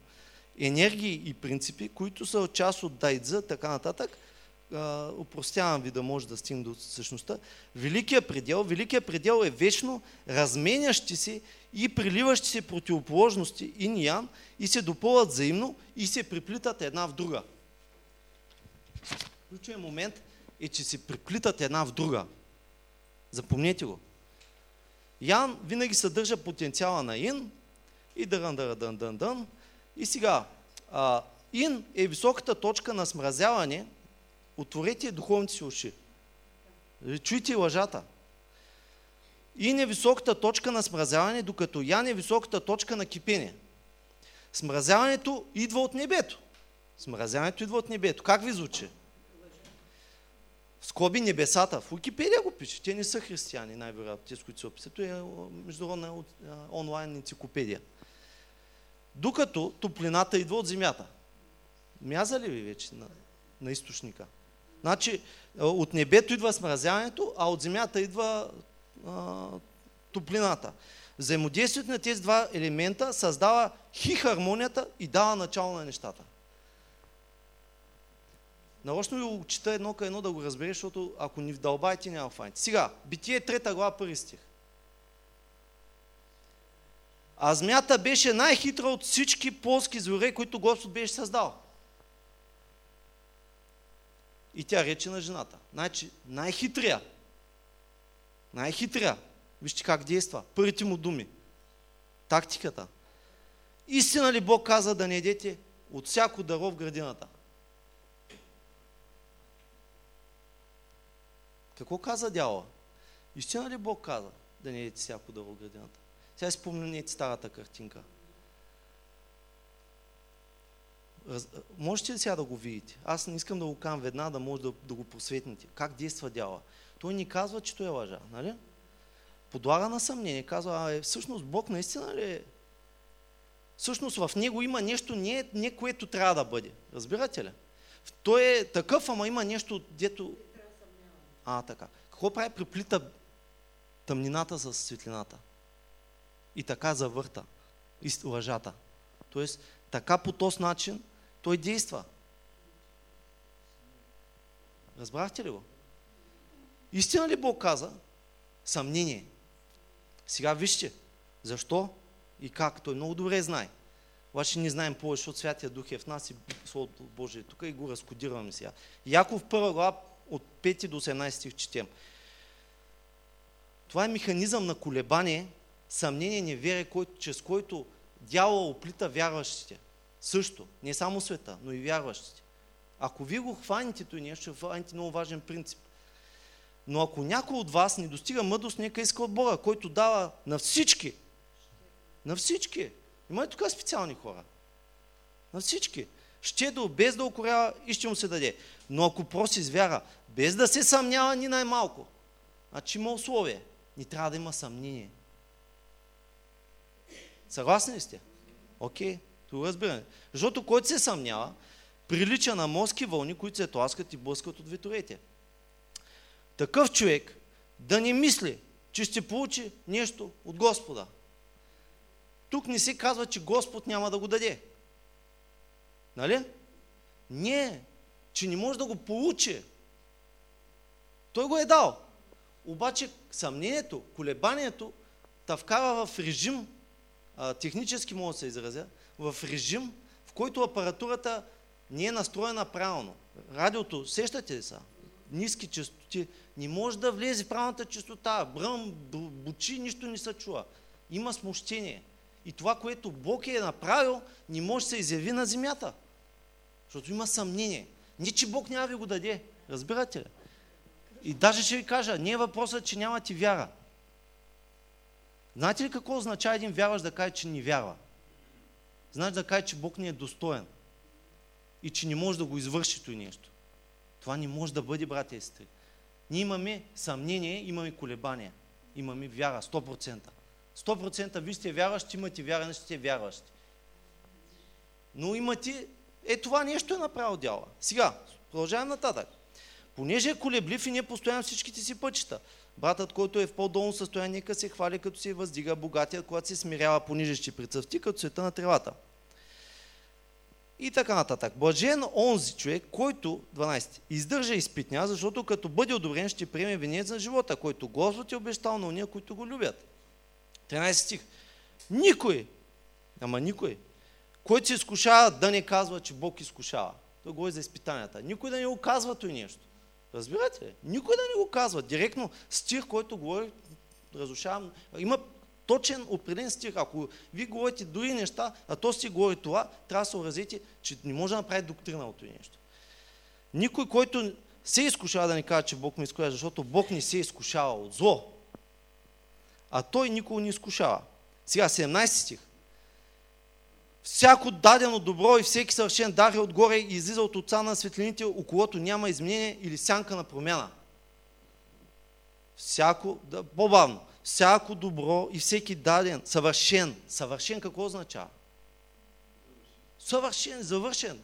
енергии и принципи, които са част от дайдза, така нататък, упростявам ви да може да стигне до същността, великия предел, великия предел е вечно разменящи се и приливащи се противоположности и ниян и се допълват взаимно и се приплитат една в друга. Ключовият момент е, че се приплитат една в друга. Запомнете го. Ян винаги съдържа потенциала на ин и дън, дън, дън, дън. И сега, а, ин е високата точка на смразяване. Отворете духовните си уши. Чуйте лъжата. Ин е високата точка на смразяване, докато Ян е високата точка на кипение. Смразяването идва от небето. Смразяването идва от небето. Как ви звучи? скоби небесата. В Уикипедия го пише. Те не са християни, най-вероятно, те с които се описат. Това е международна онлайн енциклопедия. Докато топлината идва от земята. Мяза ли ви вече на, на източника? Значи, от небето идва смразяването, а от земята идва а, топлината. Взаимодействието на тези два елемента създава хи хармонията и дава начало на нещата. Нарочно ви го чета едно към едно да го разбереш, защото ако ни вдълбаете, няма файните. Сега, Битие трета глава, първи стих. А змята беше най-хитра от всички полски звере, които Господ беше създал. И тя рече на жената. Значи, най-хитрия. Най-хитрия. Вижте как действа. Първите му думи. Тактиката. Истина ли Бог каза да не едете от всяко даро в градината? Какво каза дяла? Истина ли Бог каза да не едете всяко дърво в градината? Сега спомнете старата картинка. Раз... Можете ли сега да го видите? Аз не искам да го кам веднага, да може да, да го просветните. Как действа дяла? Той ни казва, че той е лъжа, нали? Подлага на съмнение. Казва, а е, всъщност Бог наистина ли е? Всъщност в него има нещо, не, не което трябва да бъде. Разбирате ли? Той е такъв, ама има нещо, дето А, така. Какво прави? Приплита тъмнината с светлината. И така завърта лъжата. Тоест, така по този начин той действа. Разбрахте ли го? Истина ли Бог каза? Съмнение. Сега вижте, защо и как. Той много добре знае. Обаче не знаем повече, защото Святия Дух е в нас и Словото Божие е тук и го разкодираме сега. Яков първа глава от 5 до 18 стих четем. Това е механизъм на колебание, съмнение, неверие, който, чрез който дявола оплита вярващите. Също. Не само света, но и вярващите. Ако вие го хванете той нещо, хванете много важен принцип. Но ако някой от вас не достига мъдрост, нека иска от Бога, който дава на всички. На всички. Има ли тук специални хора? На всички. Щедро, без да окорява и ще му се даде. Но ако проси с вяра, без да се съмнява ни най-малко, значи има условие. Ни трябва да има съмнение. Съгласни ли сте? Окей, това разбиране. Защото който се съмнява, прилича на морски вълни, които се тласкат и блъскат от ветрите. Такъв човек да не мисли, че ще получи нещо от Господа. Тук не се казва, че Господ няма да го даде. Нали? Не, че не може да го получи. Той го е дал. Обаче съмнението, колебанието та вкара в режим, технически мога да се изразя, в режим, в който апаратурата не е настроена правилно. Радиото, сещате ли са? Ниски частоти, не може да влезе правилната частота. Бръм, бучи, нищо не се чува. Има смущение. И това, което Бог е направил, не може да се изяви на земята. Защото има съмнение. Не, че Бог няма ви го даде. Разбирате ли? И даже ще ви кажа, не е въпросът, че нямате вяра. Знаете ли какво означава един вярващ да каже, че не вярва? Значи да каже, че Бог не е достоен и че не може да го извърши той нещо. Това не може да бъде, братя и сестри. Ние имаме съмнение, имаме колебания. Имаме вяра, 100%. 100% вие сте вярващи, имате вяра, не сте вярващи. Но имате, е това нещо е направил дяла. Сега, продължавам нататък. Понеже е колеблив и не постоянно всичките си пътища. Братът, който е в по-долно състояние, нека се хвали, като се въздига, богатият, когато се смирява пониже, ще прицъфти, като света на тревата. И така нататък. Блажен онзи човек, който, 12, издържа изпитня, защото като бъде одобрен, ще приеме венец на живота, който Господ е обещал на уния, които го любят. 13 стих. Никой, ама никой, който се изкушава да не казва, че Бог изкушава. Той говори за изпитанията. Никой да не го казва той нещо. Разбирате ли? Никой да не го казва. Директно стих, който говори, разрушавам. Има точен определен стих. Ако ви говорите дори неща, а то си говори това, трябва да се уразите, че не може да направи доктрина от това нещо. Никой, който се изкушава да не каже, че Бог ме изкушава, защото Бог не се изкушава от зло. А той никога не изкушава. Сега 17 стих. Всяко дадено добро и всеки съвършен дар е отгоре и излиза от отца на светлините, околото няма изменение или сянка на промяна. Всяко, да, по-бавно, всяко добро и всеки даден, съвършен. Съвършен какво означава? Съвършен, завършен,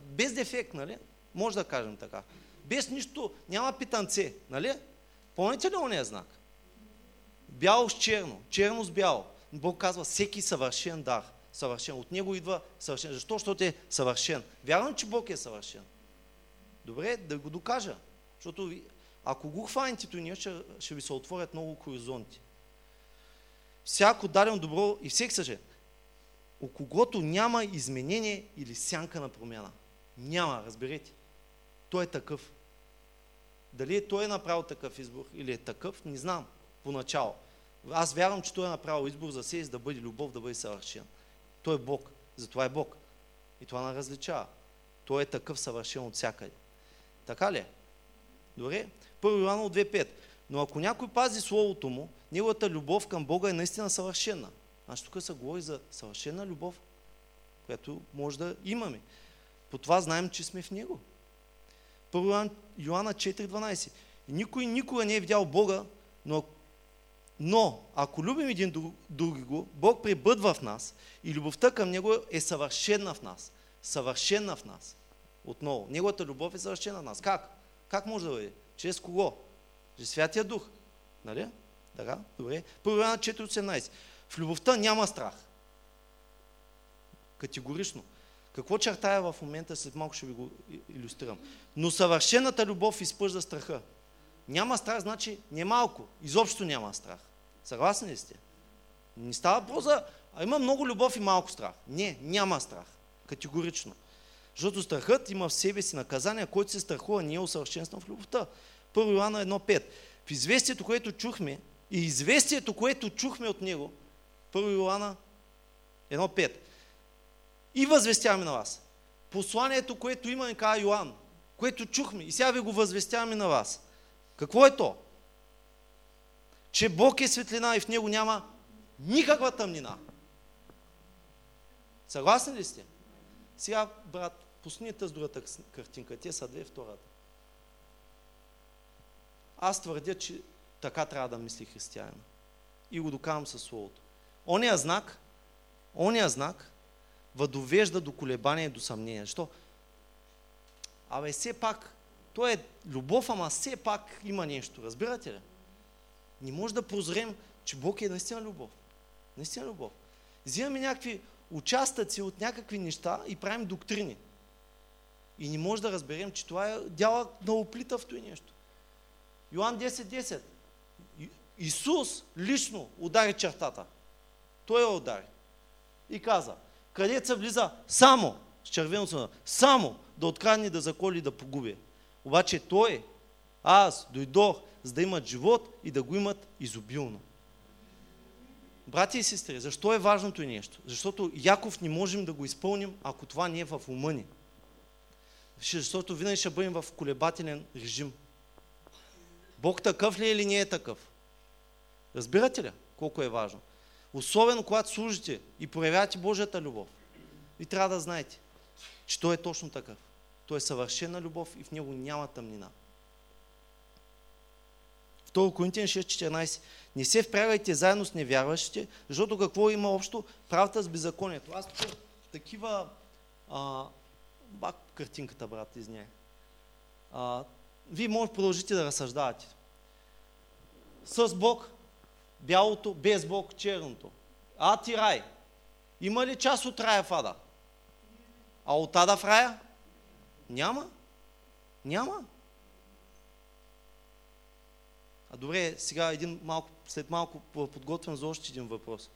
без дефект, нали? Може да кажем така. Без нищо, няма питанце, нали? Помните ли ония знак? Бяло с черно, черно с бяло. Бог казва всеки съвършен дар съвършен. От него идва съвършен. Защо? Защото е съвършен. Вярвам, че Бог е съвършен. Добре, да го докажа. Защото ако го хваните ние, ще, ще ви се отворят много хоризонти. Всяко дадено добро и всеки съжен, у когото няма изменение или сянка на промяна. Няма, разберете. Той е такъв. Дали е той е направил такъв избор или е такъв, не знам поначало. Аз вярвам, че той е направил избор за себе да бъде любов, да бъде съвършен. Той е Бог. Затова е Бог. И това не различава. Той е такъв съвършен от всякъде. Така ли е? Добре? Първо Иоанна от 2.5. Но ако някой пази Словото му, неговата любов към Бога е наистина съвършена. Значи тук се говори за съвършена любов, която може да имаме. По това знаем, че сме в Него. Първо Йоанна 4.12. Никой никога не е видял Бога, но но, ако любим един друг, го, Бог пребъдва в нас и любовта към Него е съвършена в нас. Съвършена в нас. Отново. Неговата любов е съвършена в нас. Как? Как може да бъде? Чрез кого? Святия Дух. Нали? Така, добре. Първо Йоанна 4.18. В любовта няма страх. Категорично. Какво чертая в момента, след малко ще ви го иллюстрирам. Но съвършената любов изпъжда страха. Няма страх, значи не малко. Изобщо няма страх. Съгласни ли сте? Не става въпрос за... А има много любов и малко страх. Не, няма страх. Категорично. Защото страхът има в себе си наказание, който се страхува, не е усъвършенстван в любовта. Първо Иоанна 1.5. В известието, което чухме, и известието, което чухме от него, първо Иоанна 1.5. И възвестяваме на вас. Посланието, което имаме, каза Йоанн, което чухме, и сега ви го възвестяваме на вас. Какво е то? Че Бог е светлина и в него няма никаква тъмнина. Съгласни ли сте? Сега, брат, пусни тази другата картинка. Те са две, втората. Аз твърдя, че така трябва да мисли християнин. И го доказвам със Словото. Оня знак, оня знак въдовежда до колебания и до съмнение. Защо? Абе, все пак, то е любов, ама все пак има нещо. Разбирате ли? Не може да прозрем, че Бог е наистина любов. Наистина любов. Взимаме някакви участъци от някакви неща и правим доктрини. И не може да разберем, че това е дяла на оплита в това нещо. Йоан 10.10. 10. Исус лично удари чертата. Той я удари. И каза, крадеца влиза само, с червено само да открадне, да заколи, да погуби. Обаче той, аз дойдох, за да имат живот и да го имат изобилно. Брати и сестри, защо е важното нещо? Защото Яков не можем да го изпълним, ако това не е в ума ни. Защото винаги ще бъдем в колебателен режим. Бог такъв ли е или не е такъв? Разбирате ли колко е важно? Особено когато служите и проявявате Божията любов. И трябва да знаете, че Той е точно такъв. Той е съвършена любов и в него няма тъмнина. 2 Коринтиян 6.14. Не се вправяйте заедно с невярващите, защото какво има общо правата с беззаконието. Аз тук такива... А, бак картинката, брат, изняй. А, вие може продължите да разсъждавате. С Бог, бялото, без Бог, черното. А ти рай. Има ли част от рая в ада? А от ада в рая? Няма. Няма. А добре, сега един малко, след малко подготвям за още един въпрос.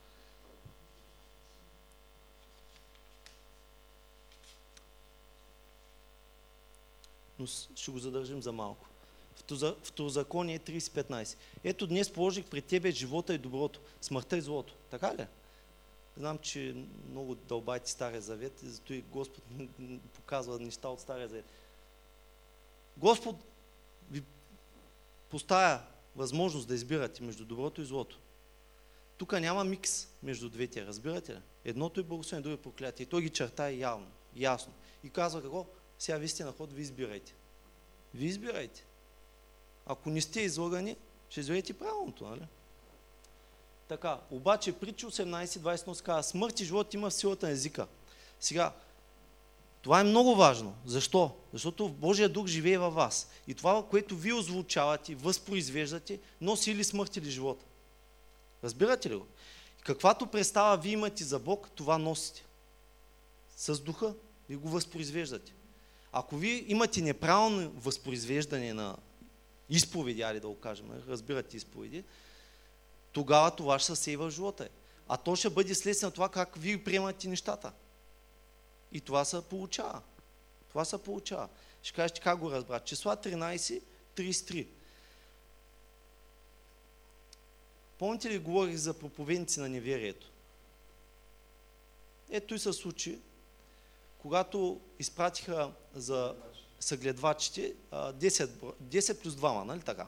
Но ще го задържим за малко. Второзаконие 30.15. Ето днес положих пред тебе живота и доброто, смъртта и злото. Така ли? Знам, че много дълбайте Стария Завет и зато и Господ показва неща от Стария Завет. Господ ви поставя възможност да избирате между доброто и злото. Тук няма микс между двете, разбирате ли? Едното е благословение, другото е проклятие. И той ги черта явно, ясно. И казва какво? Сега вие сте на ход, ви избирайте. Ви избирайте. Ако не сте излагани, ще изберете правилното, нали? Така, обаче притча 18-20 се казва, смърт и живот има в силата на езика. Сега, това е много важно. Защо? Защото Божия дух живее във вас. И това, което вие озвучавате, възпроизвеждате, носи или смърт или живот. Разбирате ли го? И каквато представа вие имате за Бог, това носите. С духа ви го възпроизвеждате. Ако вие имате неправилно възпроизвеждане на изповеди, али да го кажем, разбирате изповеди, тогава това ще се сейва живота. А то ще бъде следствие на това как вие приемате нещата. И това се получава. Това се получава. Ще кажете как го разбра. Числа 13, 33. Помните ли говорих за проповедници на неверието? Ето и се случи, когато изпратиха за съгледвачите 10, 10 плюс 2, нали така?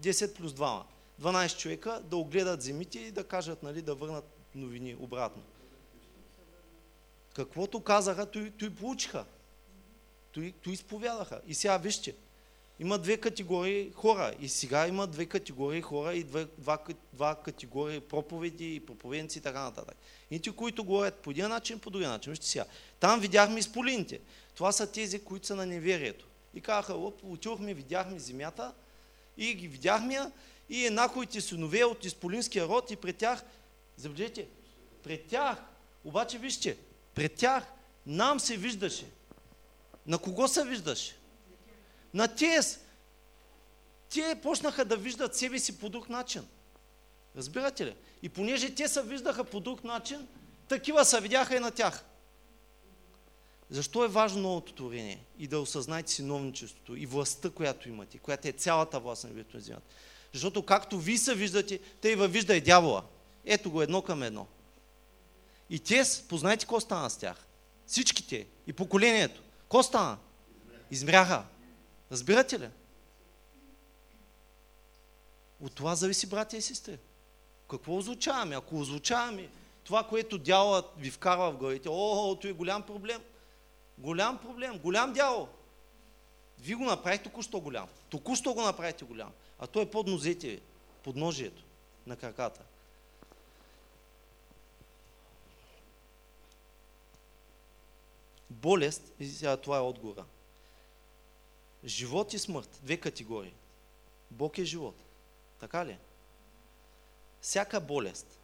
10 плюс 2. 12 човека да огледат земите и да кажат, нали, да върнат новини обратно. Каквото казаха, той, той получиха. Той, той изповядаха. И сега вижте, има две категории хора. И сега има две категории хора и две, два, два категории проповеди и проповедници и така нататък. И ти, които говорят по един начин, по другия начин. Вижте сега. Там видяхме изполините. Това са тези, които са на неверието. И казаха, отидохме, видяхме земята и ги видяхме и еднаквите синове от изполинския род и пред тях, забележете, пред тях, обаче вижте, пред тях нам се виждаше. На кого се виждаше? На тези. Те почнаха да виждат себе си по друг начин. Разбирате ли? И понеже те се виждаха по друг начин, такива се видяха и на тях. Защо е важно новото творение? И да осъзнаете синовничеството и властта, която имате, която е цялата власт на небето на земята. Защото както ви се виждате, те и във вижда и дявола. Ето го едно към едно. И те, познайте какво стана с тях? Всичките и поколението. Ко стана? Измряха. Разбирате ли? От това зависи, братя и сестри. Какво озвучаваме? Ако озвучаваме това, което дяволът ви вкарва в главите, о, това е голям проблем. Голям проблем, голям дявол. Ви го направихте току-що голям. Току-що го направите голям. А той е под нозете под ножието на краката. Болест, и сега това е отговора. Живот и смърт, две категории. Бог е живот. Така ли? Всяка болест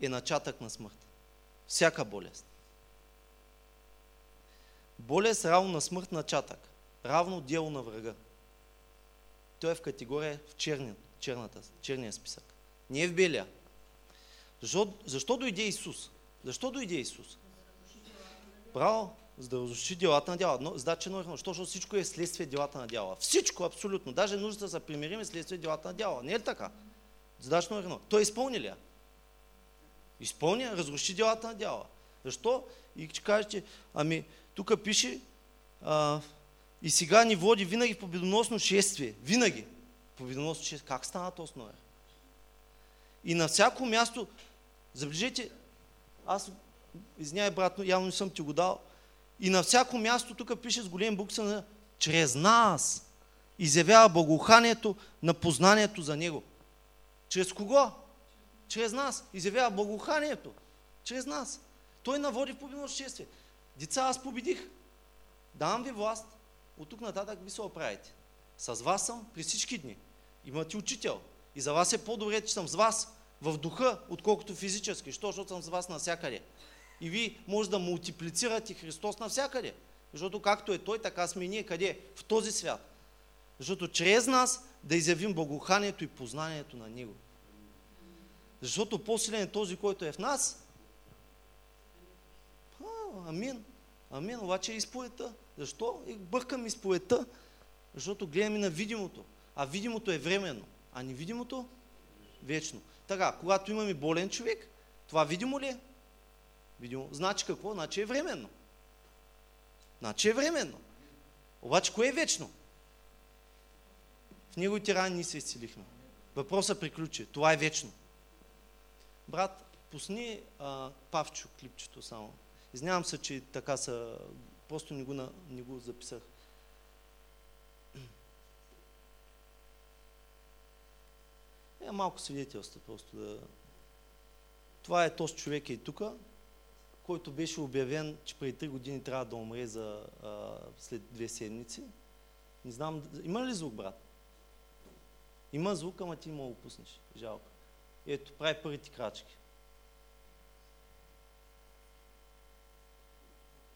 е начатък на смърт. Всяка болест. Болест равно на смърт начатък. Равно дело на врага. Той е в категория в черни, черната, черния списък. Не е в белия. Защо, защо дойде Исус? Защо дойде Исус? Браво, за да разруши делата на дяла. Но, задача номер Защо? Защото всичко е следствие делата на дяла. Всичко, абсолютно. Даже нужда да се примирим е следствие делата на дяла. Не е ли така? Задача номер едно. Той изпълни ли я? Изпълни, разруши делата на дяла. Защо? И ще кажете, ами, тук пише, а, и сега ни води винаги в победоносно шествие. Винаги. Победоносно шествие. Как стана то основа? И на всяко място, забележете, аз, извиняй брат, но явно не съм ти го дал, и на всяко място тук пише с голем букса чрез нас изявява благоуханието на познанието за Него. Чрез кого? Чрез нас. Изявява благоуханието. Чрез нас. Той наводи в победно шествие. Деца, аз победих. Давам ви власт. От тук нататък ви се оправите. С вас съм при всички дни. Имате учител. И за вас е по-добре, че съм с вас в духа, отколкото физически. Що? Защото съм с вас навсякъде. И ви може да мултиплицирате Христос навсякъде. Защото както е Той, така сме и ние. Къде? В този свят. Защото чрез нас да изявим благоуханието и познанието на Него. Защото по-силен е този, който е в нас. А, амин. Амин. Обаче е изповедта. Защо? И бъркам изповедта. Защото гледаме на видимото. А видимото е временно. А невидимото вечно. Така, когато имаме болен човек, това видимо ли е? Видимо. Значи какво? Значи е временно. Значи е временно. Обаче кое е вечно? В неговите рани ни се изцелихме. Въпросът приключи. Това е вечно. Брат, пусни а, Павчо клипчето само. Изнявам се, че така са... Просто не го, не го записах. Е, малко свидетелство просто да... Това е този човек и тук, който беше обявен, че преди 3 години трябва да умре за, а, след две седмици. Не знам, има ли звук, брат? Има звук, ама ти му го пуснеш. Жалко. Ето, прави първите крачки.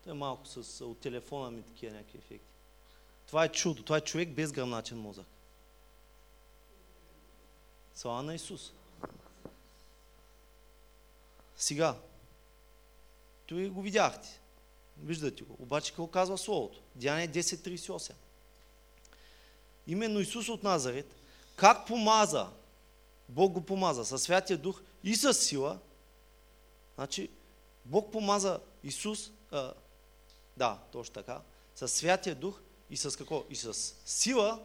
Той е малко с, от телефона ми такива някакви ефекти. Това е чудо. Това е човек без гръмначен мозък. Слава на Исус. Сега, той го видяхте. Виждате го. Обаче какво казва Словото? Деяние 10.38. Именно Исус от Назарет, как помаза, Бог го помаза със Святия Дух и с сила, значи Бог помаза Исус, а, да, точно така, с Святия Дух и с какво? И с сила,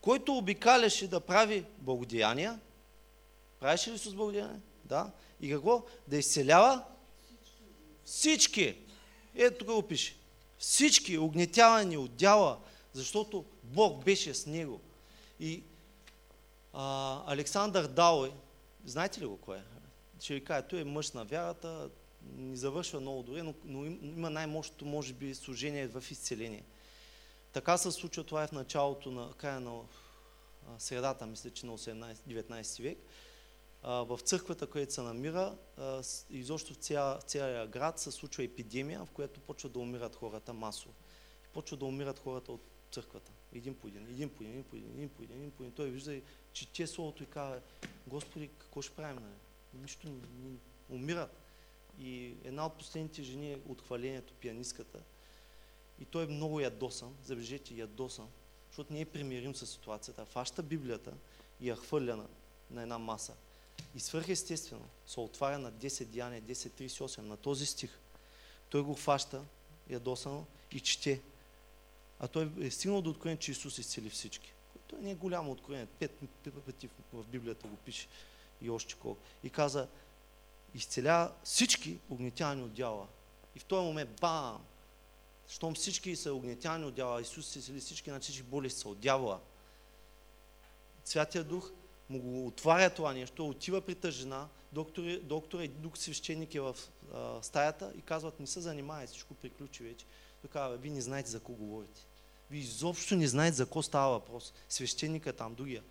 който обикаляше да прави благодеяния. Правеше ли Исус благодеяния? Да. И какво? Да изцелява всички. Ето тук го пише. Всички огнетявани от дяла, защото Бог беше с него. И а, Александър Дауи, знаете ли го кой е? Ще ви кажа, той е мъж на вярата, не завършва много добре, но, но има най-мощното, може би, служение в изцеление. Така се случва това е в началото на края на средата, мисля, че на 18-19 век. В църквата, където се намира, изобщо в ця, цялия град се случва епидемия, в която почва да умират хората масово. Почва да умират хората от църквата. Един по един, един по един, един по един, един по един, един по един. Той вижда, че те словото и казва, Господи, какво ще правим? Не? Нищо не, не, умират. И една от последните жени от хвалението, пианистката, и той е много ядосан, забележете, ядосан, защото не е примирим с ситуацията. Фаща Библията и я хвърля на, на една маса. И свърхестествено се отваря на 10 деяния, 10.38, на този стих. Той го фаща ядосано и чете. А той е стигнал до откровение, че Исус изцели всички. Той не е голямо откровение. Пет пъти в Библията го пише и още колко. И каза, изцеля всички огнетяни от дяла. И в този момент, бам! Щом всички са огнетяни от дяла, Исус изцели всички, значи всички болести са от дявола. Святия Дух му го отваря това нещо, отива при тази жена, доктор, доктор и дух свещеник е в а, стаята и казват, не се занимай, всичко приключи вече. Той казва, вие не знаете за какво говорите. Вие изобщо не знаете за какво става въпрос. Свещеника там, другия.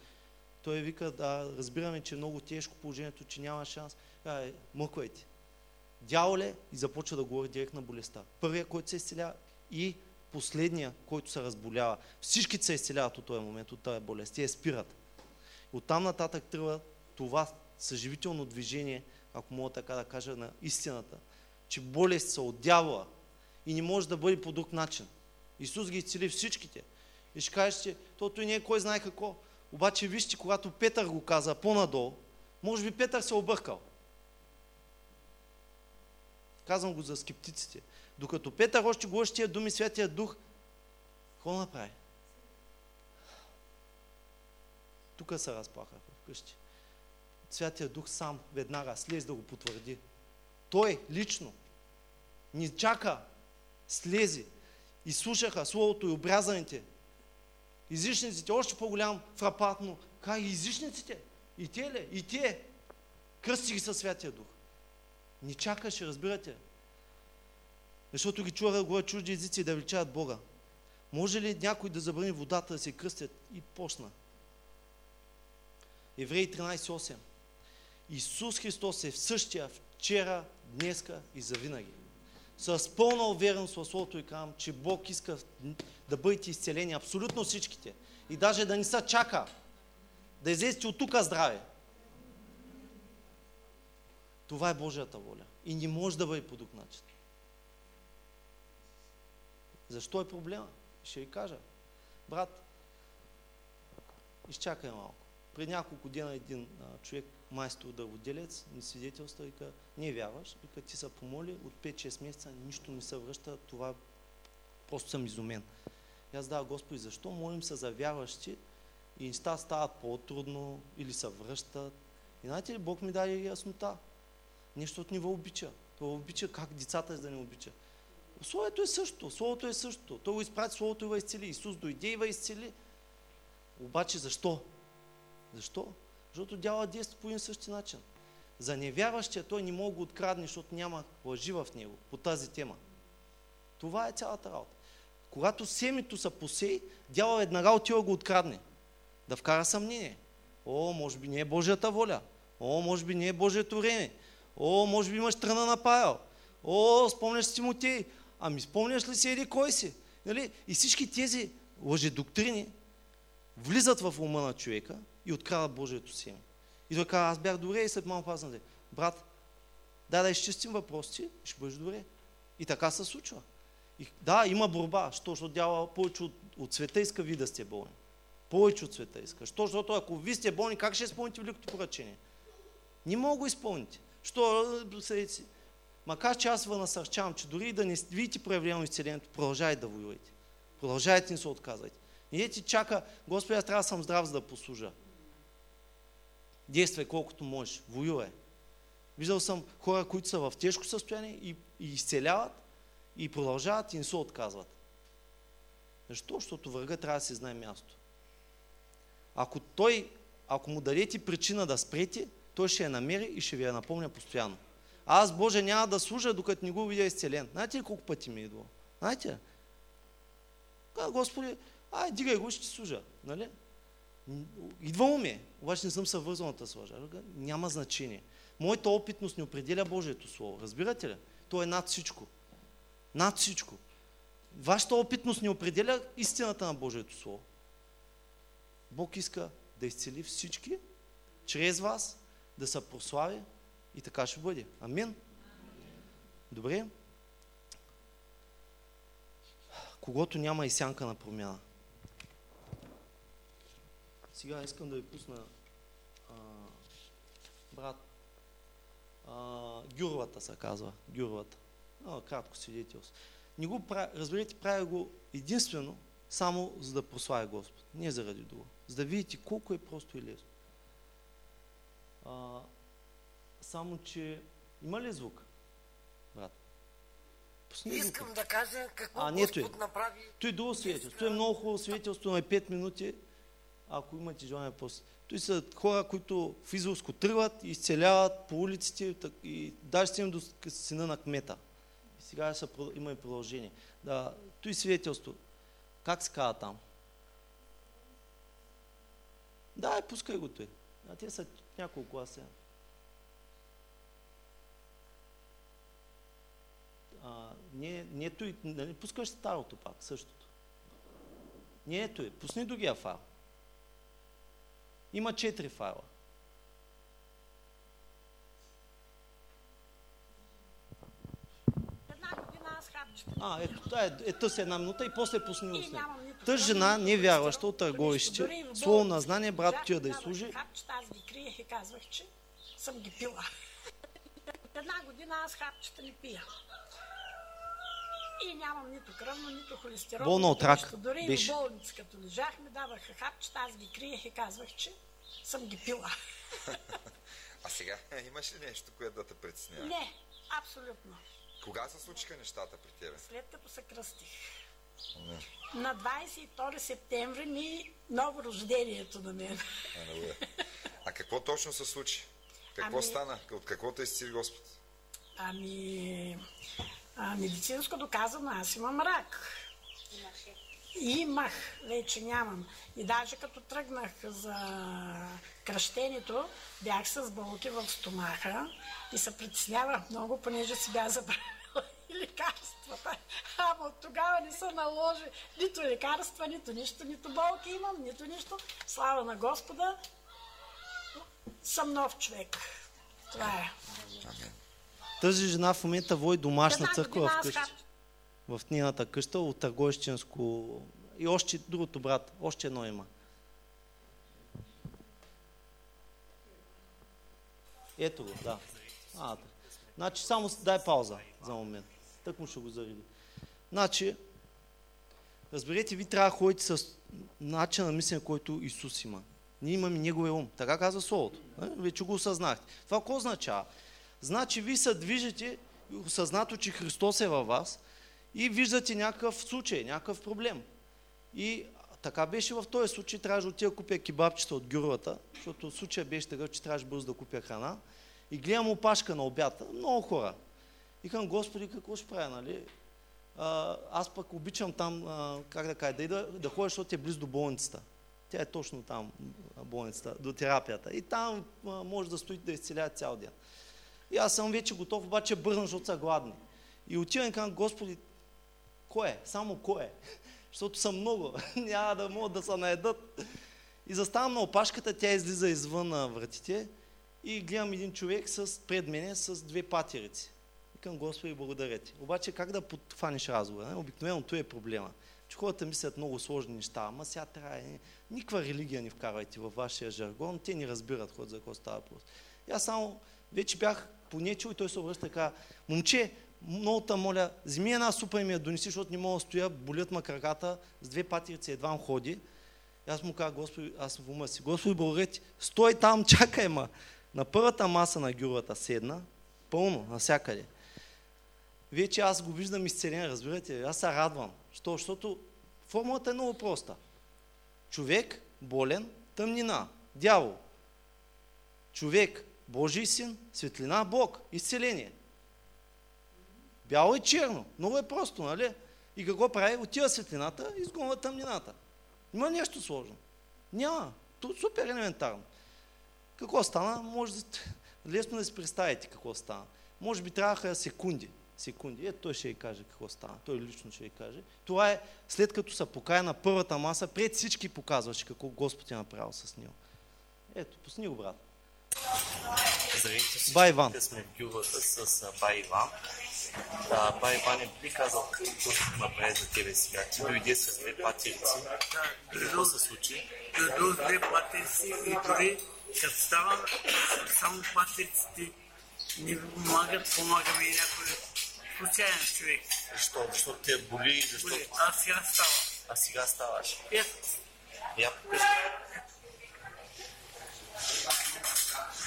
Той вика, да, разбираме, че е много тежко положението, че няма шанс. Е, мъквайте. Дяволе и започва да говори директно на болестта. Първия, който се изцелява и последния, който се разболява. Всички се изцеляват от този момент, от тази болест. Те спират. Оттам нататък тръгва това съживително движение, ако мога така да кажа, на истината, че болест са от дявола и не може да бъде по друг начин. Исус ги изцели всичките. И ще кажеш, че тото и не е кой знае какво. Обаче вижте, когато Петър го каза по-надолу, може би Петър се объркал. Казвам го за скептиците. Докато Петър още говори тия думи, Святия Дух, какво направи? Тук се разплаха вкъщи. Святия Дух сам веднага слез да го потвърди. Той лично ни чака, слези и слушаха Словото и обрязаните. Изишниците, още по-голям фрапатно. Кай, изишниците? И те ли? И те? Кръсти ги със Святия Дух. Ни чакаше, разбирате. Защото ги чуваха да чужди езици и да величават Бога. Може ли някой да забрани водата да се кръстят? И почна. Евреи 13.8 Исус Христос е в същия вчера, днеска и завинаги. С пълна увереност в Словото и казвам, че Бог иска да бъдете изцелени абсолютно всичките. И даже да не се чака да излезете от тук здраве. Това е Божията воля. И не може да бъде по друг начин. Защо е проблема? Ще ви кажа. Брат, изчакай малко. При няколко дена един а, човек, майстор дърводелец, ми свидетелства, вика, не вярваш, вика, ти са помоли, от 5-6 месеца нищо не се връща, това просто съм изумен. И аз дава, Господи, защо молим се за вярващи и неща стават по-трудно или се връщат. И знаете ли, Бог ми даде яснота. Нещо от него обича. Той обича как децата да не обича. Словото е също. Словото е също. Той го изпрати, Словото го изцели. Исус дойде и изцели. Обаче защо? Защо? Защото дяла действа по един същи начин. За невярващия той не мога да открадне, защото няма лъжи в него по тази тема. Това е цялата работа. Когато семето са посей, дяла веднага отива го открадне. Да вкара съмнение. О, може би не е Божията воля. О, може би не е Божието време. О, може би имаш страна на Павел. О, спомняш си Тимотей. Ами спомняш ли си еди кой си? Нали? И всички тези лъжедоктрини влизат в ума на човека и открадат Божието семе. И той казва, аз бях добре и след малко аз Брат, дай да изчистим въпросите и ще бъдеш добре. И така се случва. И, да, има борба, що, защото дява повече от, от света иска ви да сте болни. Повече от света иска. Що, защото ако ви сте болни, как ще изпълните великото поръчение? Не мога го изпълните. Що седите си? Макар че аз ви насърчавам, че дори да не видите проявлено изцелението, продължайте да воювате. Продължайте не се отказвайте. Не ти чака, Господи, аз трябва да съм здрав, за да послужа. Действай колкото можеш. Воювай. Виждал съм хора, които са в тежко състояние и, и изцеляват, и продължават и не се отказват. Защо? Защото врага трябва да се знае място. Ако той, ако му дадете причина да спрете, той ще я намери и ще ви я напомня постоянно. Аз, Боже, няма да служа, докато не го видя изцелен. Знаете ли колко пъти ми е идвало? Знаете Каза, Господи, ай, дигай го, ще служа. Нали? Идвало ми, обаче не съм на тази лъжа. Няма значение. Моята опитност не определя Божието Слово. Разбирате ли? То е над всичко. Над всичко. Вашата опитност не определя истината на Божието Слово. Бог иска да изцели всички, чрез вас, да се прослави и така ще бъде. Амин. Добре. Когато няма и сянка на промяна. Сега искам да ви пусна а, брат а, Гюрвата се казва. Гюрвата. А, кратко свидетелство. Не го прави, разберете, правя го единствено само за да прославя Господ. Не заради друго. За да видите колко е просто и лесно. А, само, че има ли звук, брат? Пусни Искам звука. да кажа какво а, Господ е. направи. Той е друго свидетелство. Той е много хубаво свидетелство, но е 5 минути. Ако имате желание после. Той са хора, които в Израилско тръгват изцеляват по улиците и даже стигнат до сина на кмета. И сега са, има и продължение. Да, той свидетелство. Как се казва там? Да, пускай го той. А те са няколко класа. А, не, не е той, нали, пускаш старото пак, същото. Не е той, пусни другия файл. Има четири файла. А, ето, това е, е тъс една минута и после пусни устни. Тъж жена, не вярваща от търговище, слово на знание, брат тия да изслужи. Аз ги криех и казвах, че съм ги пила. Една година аз хапчета не пия. И нямам нито кръвно, нито холестерол. Болна от рак. Дори беше. в болница, като лежах, ми даваха хапчета, аз ги криех и казвах, че съм ги пила. а сега имаш ли нещо, което да те притеснява? Не, абсолютно. Кога се случиха нещата при тебе? След като се кръстих. Не. На 22 септември ми ново рождението на мен. А, а какво точно се случи? Какво ами... стана? От какво те изцели Господ? Ами, а, медицинско доказано, аз имам рак. Имах, вече нямам. И даже като тръгнах за кръщението, бях с болки в стомаха и се притеснявах много, понеже си бях забравила и лекарствата. Ама от тогава не се наложи нито лекарства, нито нищо, нито болки имам, нито нищо. Слава на Господа, съм нов човек. Това е. Тази жена в момента води домашна църква в къща. В нейната къща от Търгойщинско и още другото брат, още едно има. Ето го, да. А, значи само дай пауза за момент. Тък му ще го зареди. Значи, разберете, ви трябва да ходите с начин на мислене, който Исус има. Ние имаме Неговия ум. Така казва Словото. Вече го осъзнахте. Това какво означава? Значи ви се движите осъзнато, че Христос е във вас и виждате някакъв случай, някакъв проблем. И така беше в този случай, трябваше да отида купя кебабчета от гюрвата, защото случая беше такъв, че трябваше бързо да купя храна. И гледам опашка на обята, много хора. И към Господи, какво ще правя, нали? А, аз пък обичам там, а, как да кажа, да, да, да ходя, защото е близо до болницата. Тя е точно там, болницата, до терапията. И там а, може да стоите да изцеля цял ден. И аз съм вече готов, обаче бързам, защото са гладни. И отивам към Господи, кой е? Само кой е? защото са много. Няма да могат да се наедат. И заставам на опашката, тя излиза извън вратите и гледам един човек с, пред мене с две патерици. Викам, Господи, благодаря ти. Обаче как да подхванеш разговора? Обикновено това е проблема. Че хората мислят много сложни неща, ама сега трябва... Никаква религия не вкарвайте във вашия жаргон, те не разбират ход за какво става въпрос. И аз само вече бях понечил и той се обръща така, момче, много те моля, вземи една супа и ми я донеси, защото не мога да стоя, болят ма краката, с две патирици едва ходи. И аз му казах, Господи, аз в ума си, Господи, благодаря ти, стой там, чакай ма. На първата маса на гюрвата седна, пълно, навсякъде. Вече аз го виждам изцелен, разбирате, аз се радвам. Що? Защото формулата е много проста. Човек, болен, тъмнина, дявол. Човек, Божий син, светлина, Бог, изцеление. Бяло и черно. Много е просто, нали? И какво прави? Отива светлината изгонва тъмнината. Има нещо сложно. Няма. Е супер елементарно. Какво стана? Може да... лесно да си представите какво стана. Може би трябваха секунди. Секунди. Ето той ще ви каже какво стана. Той лично ще ви каже. Това е след като се покая на първата маса, пред всички показваше какво Господ е направил с него. Ето, пусни го, брат. Здравейте всички, Бай Иван. сме в гилдата с а, Бай Иван. Да, Бай Иван е би казал какво ще направи за тебе сега. Ти дойде с две патерици. Какво се случи? до две патерици и дори като ставам, само патериците не помагат, помагаме и някой случайен човек. Защо? Защото те боли, защото... Боли. Аз сега ставам. А сега ставаш. Ето, Я покажи.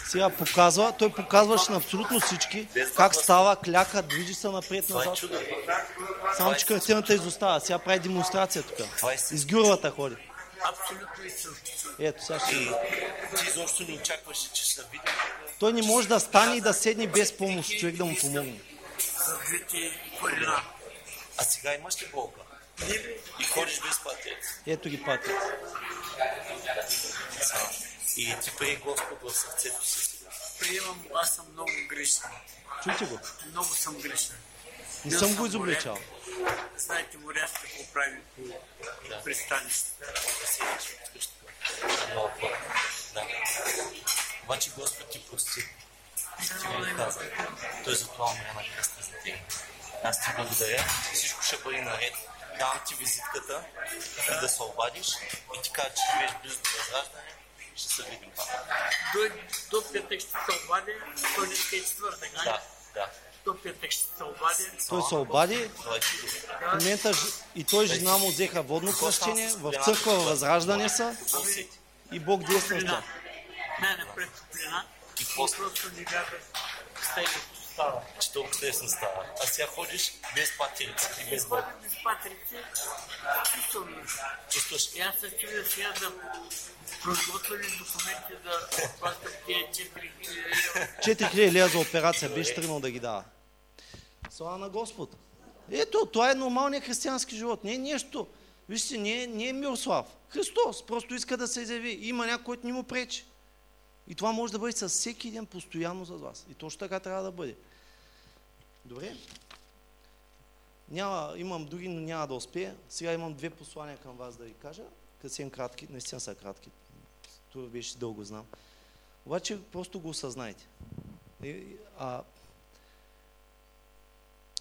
Сега показва, той показваше на абсолютно всички как става, кляка, движи се Това е напред-назад. чудо. Само, че картината изостава. Сега прави демонстрация тук. Е. Изгюрвата ходи. абсолютно истина. Ето, сега ще... Ти изобщо не очакваше, че ще видим. Той не може да стане и да седне без помощ, човек да му помогне. А сега имаш ли болка? И ходиш без патерици. Ето ги пати. И ти прие Господ в сърцето си сега. приемам, аз съм много грешен. Чуйте го. Много съм грешен. Не Бил съм го съм изобличал. моряк. Знаете, моряците какво прави по. Да къщата. Много. Да. Обаче Господ ти прости. Ти ми каза. Той за това умря на кръста за теб. Аз ти благодаря. Всичко ще бъде наред. Давам ти визитката и да се обадиш и ти кажа, че живееш близо до възраждане. Ще се видим пак. До, до петък ще се обади, той днес е четвъртък, нали? Да, да. До петък ще се обади. Той се обади, е в момента и той и жена му взеха водно кръщение, в църква възраждане са и Бог действа. Най-напред топлина. И просто не бяха стейли става. че толкова лесно става. А сега ходиш без патерици и без. Ходим без патрици, изключително. Чувстваш И аз се чудя сега да подготвя ли документи да плащам тия 4 хиляди лева. 4000 лева за операция беше тръгнал да ги дава. Слава на Господ. Ето, това е нормалният християнски живот. Не е нещо. Вижте, не е, не е Мирослав. Христос просто иска да се изяви. Има някой, който ни му пречи. И това може да бъде с всеки един постоянно за вас. И точно така трябва да бъде. Добре? Няма, имам други, но няма да успея. Сега имам две послания към вас да ви кажа. Късен кратки, наистина са кратки. Това беше дълго, знам. Обаче просто го осъзнайте. А,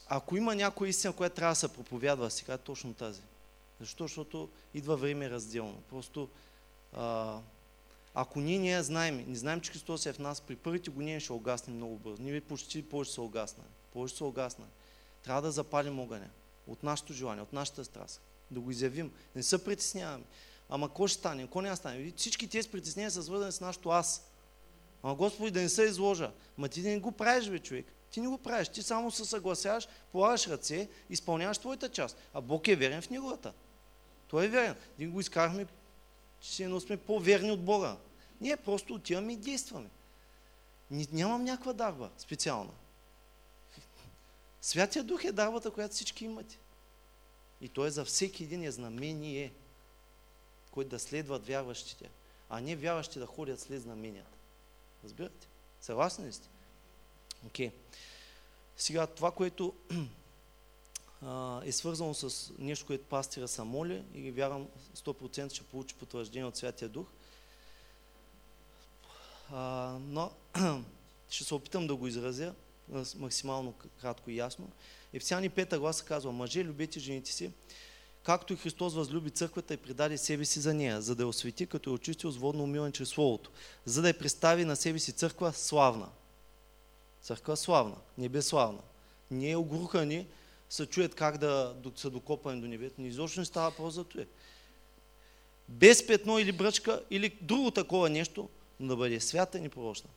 ако има някоя истина, която трябва да се проповядва сега, е точно тази. Защо? Защото идва време разделно. Просто а, ако ние не я знаем, не знаем, че Христос е в нас, при първите гонения ще огасне много бързо. Ние почти повече се огасна. Повече се огасна. Трябва да запалим огъня. От нашето желание, от нашата страст. Да го изявим. Не се притесняваме. Ама какво ще стане? Какво няма да стане? Всички тези притеснения са свързани с нашето аз. Ама Господи, да не се изложа. Ма ти не го правиш, бе, човек. Ти не го правиш. Ти само се съгласяваш, полагаш ръце, изпълняваш твоята част. А Бог е верен в неговата. Той е верен. Ние го изкарахме, че едно сме по-верни от Бога. Ние просто отиваме и действаме. Нямам някаква дарба специална. Святия Дух е дарбата, която всички имате. И той е за всеки един е знамение, който да следват вярващите, а не вярващите да ходят след знаменията. Разбирате? Съгласни ли сте? Окей. Сега, това, което е свързано с нещо, което пастира са моли и вярвам 100% ще получи потвърждение от Святия Дух. Но ще се опитам да го изразя максимално кратко и ясно. Ефесяни 5 гласа казва, мъже, любете жените си, както и Христос възлюби църквата и предаде себе си за нея, за да я освети, като я очисти с водно умиване чрез Словото, за да я представи на себе си църква славна. Църква славна, небеславна. Не е огрухани, се чуят как да до- се докопаме до небето. Не изобщо не става въпрос за това. Без петно или бръчка, или друго такова нещо, но да бъде свята и непорочна.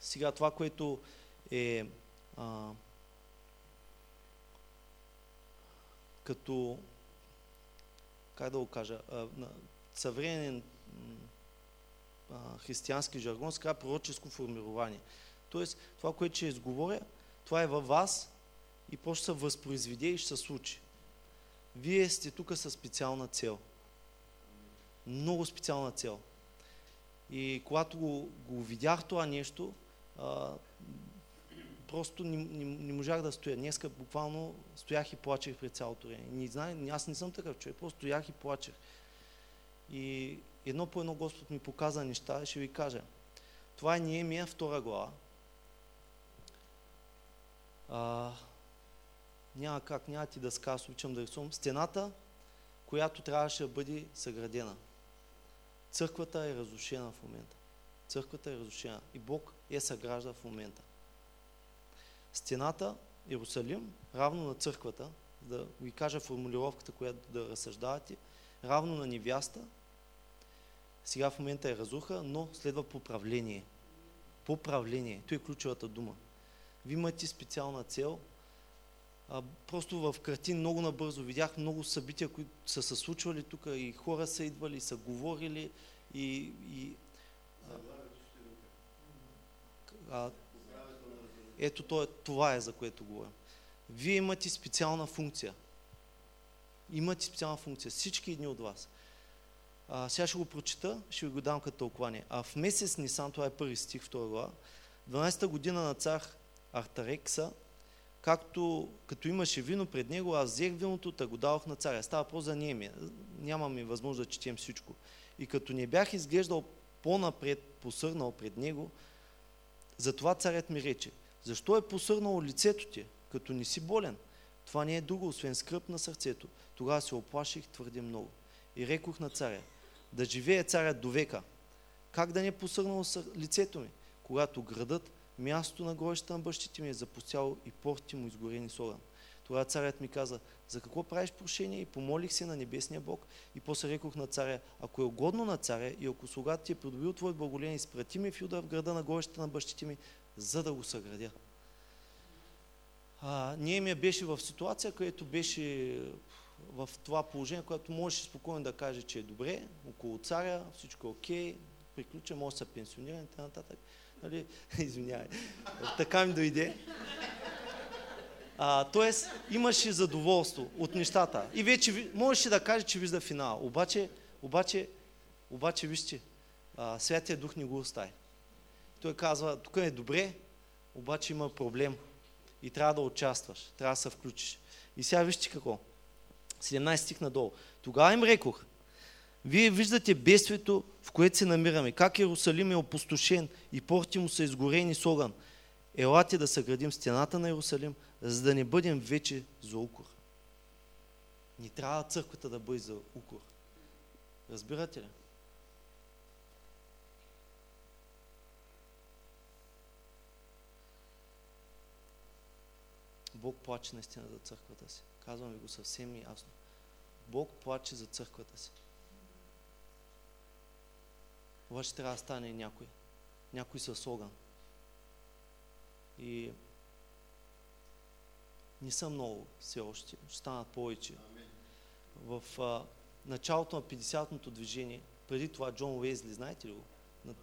Сега това, което е а, като, как да го кажа, а, съвременен а, християнски жаргон, се пророческо формирование. Тоест, това, което ще изговоря, това е във вас и после се възпроизведе и ще се случи. Вие сте тук със специална цел. Много специална цел. И когато го, го видях това нещо, а, просто не, не, не можах да стоя. Днеска буквално стоях и плачех пред цялото време. Не знае, аз не съм такъв човек, просто стоях и плачех. И едно по едно Господ ми показа неща и ще ви кажа. Това е Ниемия, втора глава. А, няма как, няма ти да ска, аз обичам да рисувам. Стената, която трябваше да бъде съградена. Църквата е разрушена в момента. Църквата е разрушена и Бог е съгражда в момента. Стената, Иерусалим, равно на църквата, да ви кажа формулировката, която да разсъждавате, равно на невяста, сега в момента е разруха, но следва поправление. Поправление. Той е ключовата дума. Вие имате специална цел. А, просто в картин много набързо видях много събития, които са се случвали тук и хора са идвали, са говорили и, и а, а, ето това, това е за което говорим. Вие имате специална функция. Имате специална функция. Всички едни от вас. А, сега ще го прочита, ще ви го дам като тълкование. А в месец Нисан, това е първи стих, втора глава, 12-та година на цар Артарекса, както като имаше вино пред него, аз взех виното, та го давах на царя. Става просто за Немия. Нямаме възможност да четем всичко. И като не бях изглеждал по-напред, посърнал пред него, затова царят ми рече, защо е посърнало лицето ти, като не си болен? Това не е друго, освен скръп на сърцето. Тогава се оплаших твърде много. И рекох на царя, да живее царят до века. Как да не е посърнало лицето ми, когато градът, място на гробищата на бащите ми е запустяло и портите му изгорени с огън. Тогава царят ми каза, за какво правиш прошение? И помолих се на небесния Бог и после рекох на царя, ако е угодно на царя и ако слугата ти е придобил твое благоление, изпрати ми в Юда в града на гробищата на бащите ми, за да го съградя. А, ми беше в ситуация, където беше в това положение, което можеше спокойно да каже, че е добре, около царя, всичко е окей, приключа, може да се пенсионира и нататък. Нали? Извинявай. Така ми дойде. Тоест, имаше задоволство от нещата. И вече можеше да каже, че вижда финал. Обаче, обаче, обаче вижте, Святия Дух не го остави. Той казва, тук е добре, обаче има проблем. И трябва да участваш, трябва да се включиш. И сега вижте какво. 17 стих надолу. Тогава им рекох, вие виждате бедствието, в което се намираме. Как Иерусалим е опустошен и порти му са изгорени с огън. Елате да съградим стената на Иерусалим, за да не бъдем вече за укор. Не трябва църквата да бъде за укор. Разбирате ли? Бог плаче наистина за църквата си. Казвам ви го съвсем ясно. Бог плаче за църквата си. Обаче трябва да стане някой. Някой с огън. И не са много все още. Ще станат повече. В а, началото на 50-тото движение, преди това Джон Уейзли, знаете ли го?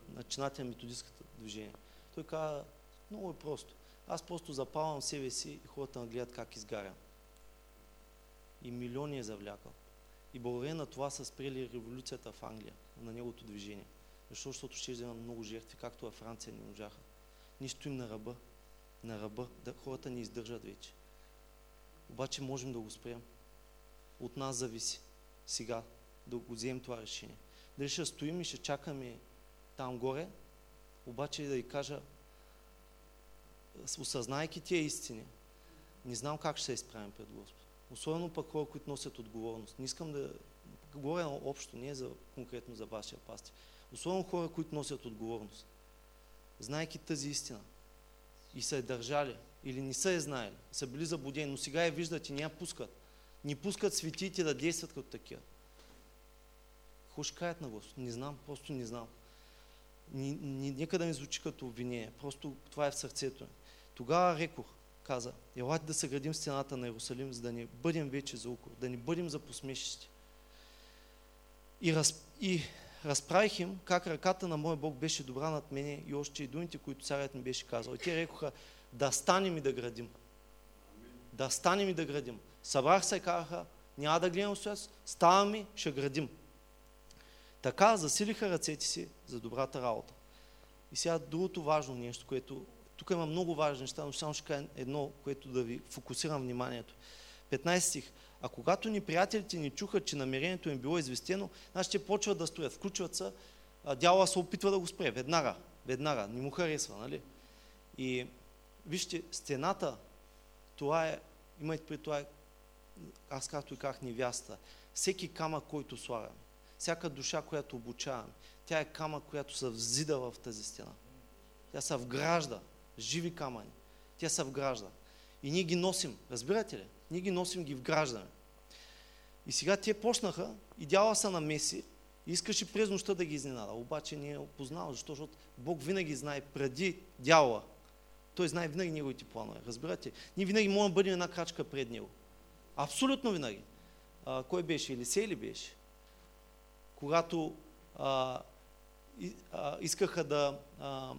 Начинател на методистското движение. Той каза, много е просто. Аз просто запалвам себе си и хората гледат как изгарям. И милиони е завлякал. И благодарение на това са спрели революцията в Англия, на неговото движение. Защо? Защото ще има много жертви, както във Франция не можаха. Нищо им на ръба. На ръба. Да, хората не издържат вече. Обаче можем да го спрем. От нас зависи. Сега да го вземем това решение. Дали ще стоим и ще чакаме там горе, обаче да и кажа, осъзнайки тия истини, не знам как ще се изправим пред Господ. Особено пък хора, които носят отговорност. Не искам да говоря общо, не за, конкретно за вашия пасти. Особено хора, които носят отговорност. Знайки тази истина и са е държали, или не са е знаели, са били заблудени, но сега я виждат и не я пускат. Не пускат светите да действат като такива. Кажат на Господ? Не знам, просто не знам. Нека да ми звучи като обвинение. Просто това е в сърцето ми. Тогава рекох, каза, елате да съградим стената на Иерусалим, за да не бъдем вече за укор, да не бъдем за посмешищи. И, раз, и разправих им как ръката на моя Бог беше добра над мене и още и думите, които царят ми беше казал. И те рекоха, да станем и да градим. да станем и да градим. Събрах се и казаха, няма да гледам с ставаме, ще градим. Така засилиха ръцете си за добрата работа. И сега другото важно нещо, което... Тук има много важни неща, но само ще кажа едно, което да ви фокусирам вниманието. 15 стих. А когато ни приятелите ни чуха, че намерението им било известено, значи те почват да стоят, включват се, а дявола се опитва да го спре. Веднага, веднага, не му харесва, нали? И вижте, стената, това е, имайте при това, аз както и казах, невяста. Всеки камък, който слагаме, всяка душа, която обучаваме, тя е камък, която се взида в тази стена. Тя се вгражда, живи камъни. Тя се вгражда. И ние ги носим, разбирате ли? Ние ги носим, ги вграждаме. И сега те почнаха и дяла са намеси и искаше през нощта да ги изненада. Обаче не е опознал, защото Бог винаги знае преди дяла. Той знае винаги неговите планове. Разбирате? Ние винаги можем да бъдем една крачка пред него. Абсолютно винаги. А, кой беше? Елисей ли беше? Когато а, и, а, искаха да... А,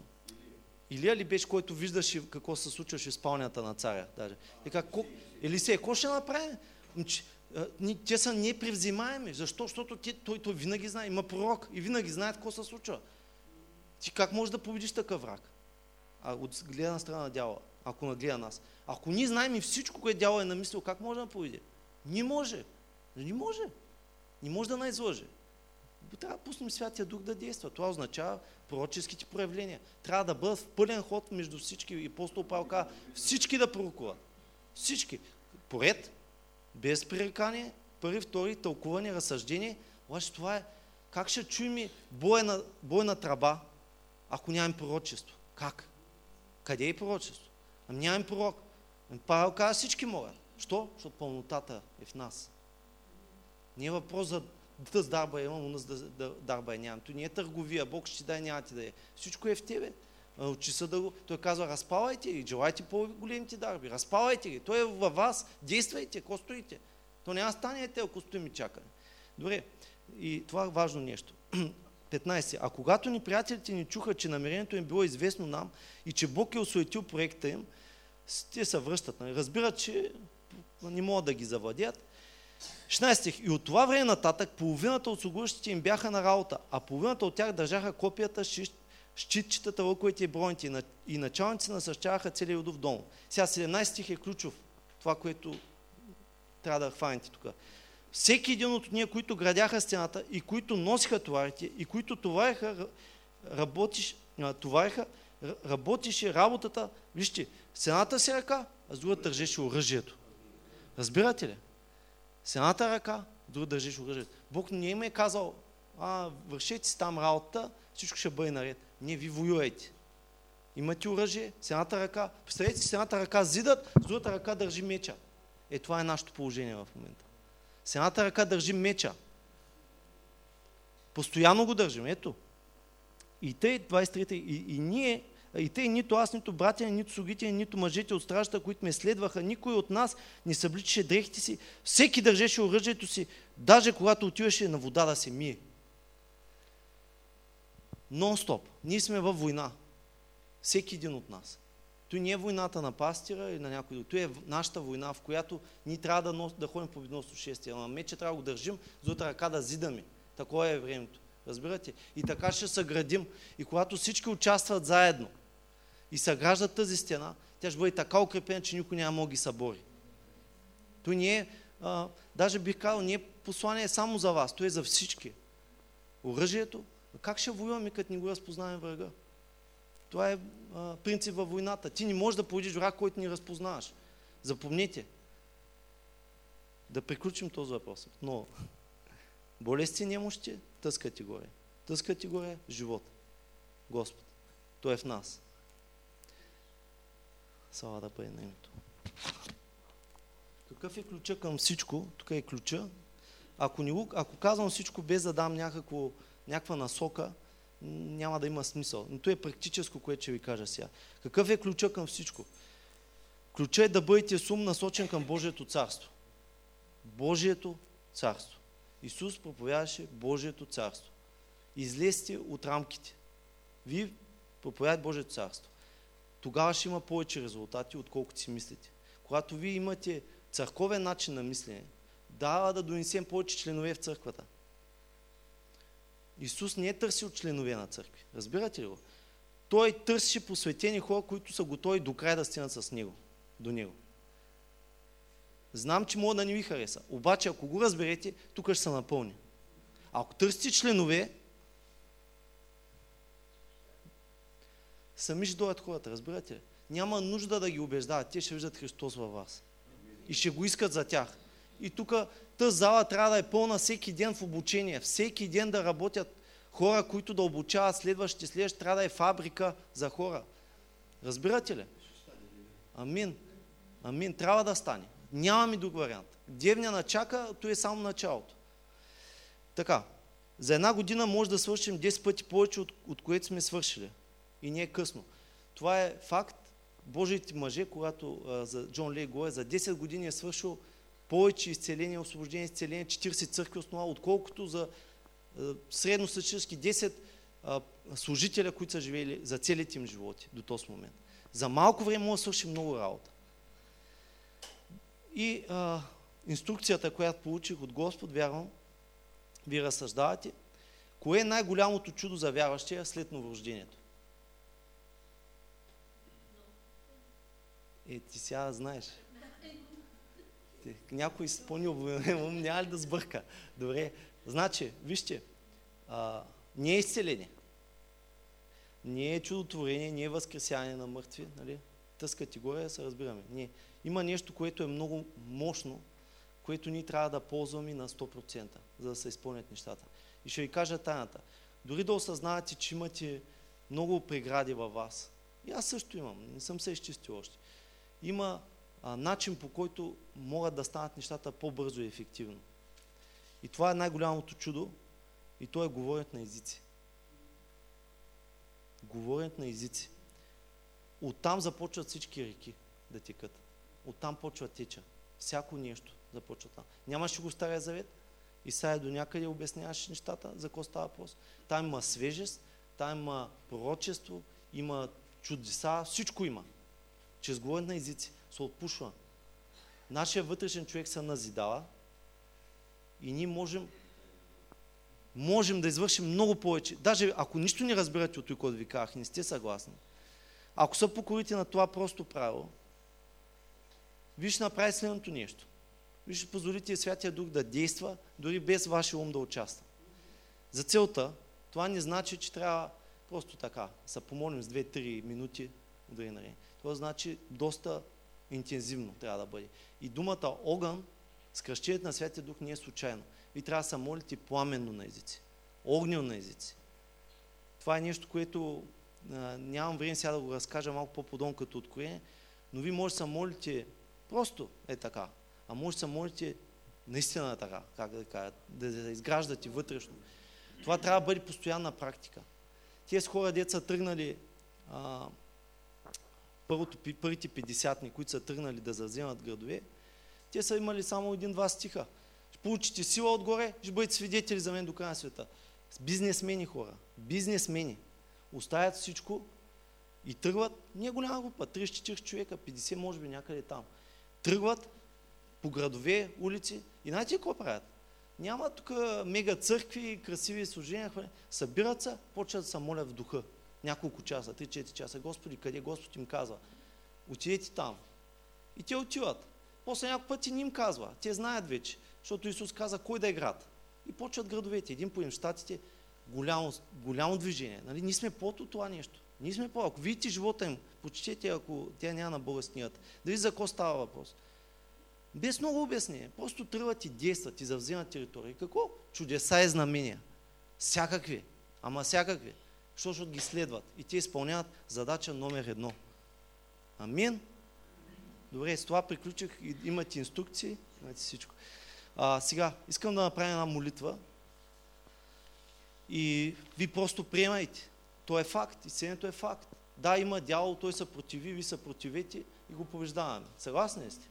Илия ли беше, който виждаше какво се случваше в спалнята на царя? Даже. Така, Елисей, какво ще направи? те са непревзимаеми. Защо? Защото те, той, той винаги знае, има пророк и винаги знае какво се случва. Ти как можеш да победиш такъв враг? А от гледна страна на дяла, ако нагледа нас. Ако ние знаем и всичко, което дяла е намислил, как може да победи? Не може. Не може. Не може да най-излъже. Трябва да пуснем Святия Дух да действа. Това означава пророческите проявления. Трябва да бъдат в пълен ход между всички. И апостол Павел казва, всички да пророкуват. Всички. Поред, без пререкание, първи, втори, тълкуване, разсъждение. Обаче това е, как ще чуем бойна, бойна траба, ако нямаме пророчество? Как? Къде е пророчество? Ами нямаме пророк. Ами Павел казва, всички могат. Що? Защото пълнотата е в нас. Не е въпрос за с дарба имам, у нас да, да, дарба е нямам. То не е търговия, Бог ще ти дай, няма ти да е. Всичко е в тебе. Учи се да го... Той казва, разпалайте ги, желайте по-големите дарби, разпалайте ги. Той е във вас, действайте, ако стоите. То няма станете, ако стоим и чакаме. Добре, и това е важно нещо. 15. А когато ни приятелите ни чуха, че намерението им било известно нам и че Бог е осуетил проекта им, те се връщат. Нали? Разбират, че не могат да ги завладят. 16. И от това време нататък половината от слугуващите им бяха на работа, а половината от тях държаха копията, щитчетата, лъковете и броните и началници насъщаваха целия Юдов дом. Сега 17 стих е ключов. Това, което трябва да хванете тук. Всеки един от ние, които градяха стената и които носиха товарите и които товариха, работиш, товариха, работише работата, вижте, стената си ръка, а с друга държеше оръжието. Разбирате ли? С едната ръка, друга държиш оръжието. Бог не им е казал, а, вършете си там работа, всичко ще бъде наред. Не, ви воюете. Имате оръжие, с едната ръка. Представете си, с едната ръка зидат, с другата ръка държи меча. Е, това е нашето положение в момента. С едната ръка държи меча. Постоянно го държим. Ето. И те, 23 и, и ние и те, нито аз, нито братя, нито слугите, нито мъжете от стражата, които ме следваха, никой от нас не събличаше дрехите си. Всеки държеше оръжието си, даже когато отиваше на вода да се мие. Нон-стоп. Ние сме във война. Всеки един от нас. Той не е войната на пастира или на някой друг. Той е нашата война, в която ние трябва да, нос, да ходим победносно шествие. Ама мече трябва да го държим, за ръка да зидаме. Такова е времето. Разбирате? И така ще съградим. И когато всички участват заедно и съграждат тази стена, тя ще бъде така укрепена, че никой няма да ги събори. Той не е, а, даже бих казал, не е послание само за вас, то е за всички. Оръжието, как ще воюваме, като не го разпознаваме врага? Това е а, принцип във войната. Ти не можеш да победиш враг, който ни разпознаваш. Запомнете. Да приключим този въпрос. Но болести немощи, горе. Тъска ти горе живот. Господ. Той е в нас. Слава да бъде на името. Какъв е ключа към всичко? Тук е ключа. Ако, не, ако казвам всичко без да дам някакво, някаква насока, няма да има смисъл. Но то е практическо, което ще ви кажа сега. Какъв е ключа към всичко? Ключа е да бъдете сум насочен към Божието царство. Божието царство. Исус проповядаше Божието царство. Излезте от рамките. Вие проповядате Божието царство. Тогава ще има повече резултати, отколкото си мислите. когато вие имате църковен начин на мислене, дава да донесем повече членове в църквата. Исус не е търсил членове на църкви. Разбирате ли го? Той търси посветени хора, които са готови до край да стигнат с него, до него. Знам, че мога да не ви хареса. Обаче, ако го разберете, тук ще се напълни. Ако търсите членове, сами ще дойдат хората, разбирате ли? Няма нужда да ги убеждават. Те ще виждат Христос във вас. И ще го искат за тях. И тук тази зала трябва да е пълна всеки ден в обучение. Всеки ден да работят хора, които да обучават следващите. Следващите трябва да е фабрика за хора. Разбирате ли? Амин. Амин. Трябва да стане. Нямаме друг вариант. Дневния начака, то е само началото. Така, за една година може да свършим 10 пъти повече, от, от което сме свършили. И не е късно. Това е факт. Божиите мъже, когато за Джон Лей говори, за 10 години е свършил повече изцеление, освобождение, изцеление, 40 църкви основа, отколкото за средностатически 10 а, служителя, които са живели за целите им животи до този момент. За малко време може да свърши много работа. И а, инструкцията, която получих от Господ, вярвам, ви разсъждавате, кое е най-голямото чудо за вярващия след новорождението? Е, ти сега знаеш. Някой с по-необвинен няма ли да сбърка? Добре, значи, вижте, а, не е изцеление. Не е чудотворение, не е възкресяване на мъртви, нали? Тъс категория се разбираме. Не. Има нещо, което е много мощно, което ние трябва да ползваме на 100%, за да се изпълнят нещата. И ще ви кажа тайната. Дори да осъзнавате, че имате много прегради във вас, и аз също имам, не съм се изчистил още, има а, начин по който могат да станат нещата по-бързо и ефективно. И това е най-голямото чудо, и то е говорят на езици. Говорят на езици. Оттам започват всички реки да текат. Оттам почва теча. Всяко нещо започва там. Нямаше го Стария завет. Исаия до някъде обясняваше нещата, за какво става въпрос. Там има свежест, там има пророчество, има чудеса, всичко има. Чрез говорят на езици се отпушва. Нашия вътрешен човек се назидава и ние можем можем да извършим много повече. Даже ако нищо не разбирате от това, което ви казах, не сте съгласни, ако се покорите на това просто правило, вие ще направите следното нещо. Вие ще позволите Святия Дух да действа, дори без вашия ум да участва. За целта, това не значи, че трябва просто така, се помолим с 2-3 минути, удари нали. Това значи доста интензивно трябва да бъде. И думата огън, скръщението на Святия Дух не е случайно. Вие трябва да се молите пламенно на езици, огнено на езици. Това е нещо, което а, нямам време сега да го разкажа малко по-подобно като откроение, но вие може да се молите просто е така, а може да се молите наистина така, как да кажа, да, да изграждате вътрешно. Това трябва да бъде постоянна практика. Тези хора, деца тръгнали а, първото, първите 50 които са тръгнали да завземат градове, те са имали само един-два стиха. Ще получите сила отгоре, ще бъдете свидетели за мен до края на света. Бизнесмени хора, бизнесмени, оставят всичко и тръгват, не е голяма група, 30-40 човека, 50 може би някъде там. Тръгват по градове, улици и знаете какво правят? Няма тук мега църкви, красиви служения, събират се, почват да се молят в духа няколко часа, 3-4 часа. Господи, къде Господ им казва? Отидете там. И те отиват. После няколко пъти не им казва. Те знаят вече, защото Исус каза кой да е град. И почват градовете. Един по щатите, голямо, голямо движение. Нали? Ние сме под това нещо. Ние сме по Ако видите живота им, почетете, ако тя няма на българският, да видите за какво става въпрос. Без много обяснение. Просто тръгват и действат и завземат територия. Какво? Чудеса и знамения. Всякакви. Ама всякакви защото ги следват и те изпълняват задача номер едно. Амин. Добре, с това приключих. Имате инструкции, имате всичко. А, сега, искам да направя една молитва и ви просто приемайте. То е факт, изцелението е факт. Да, има дявол, той се противи, ви се противете и го побеждаваме. Съгласни ли сте?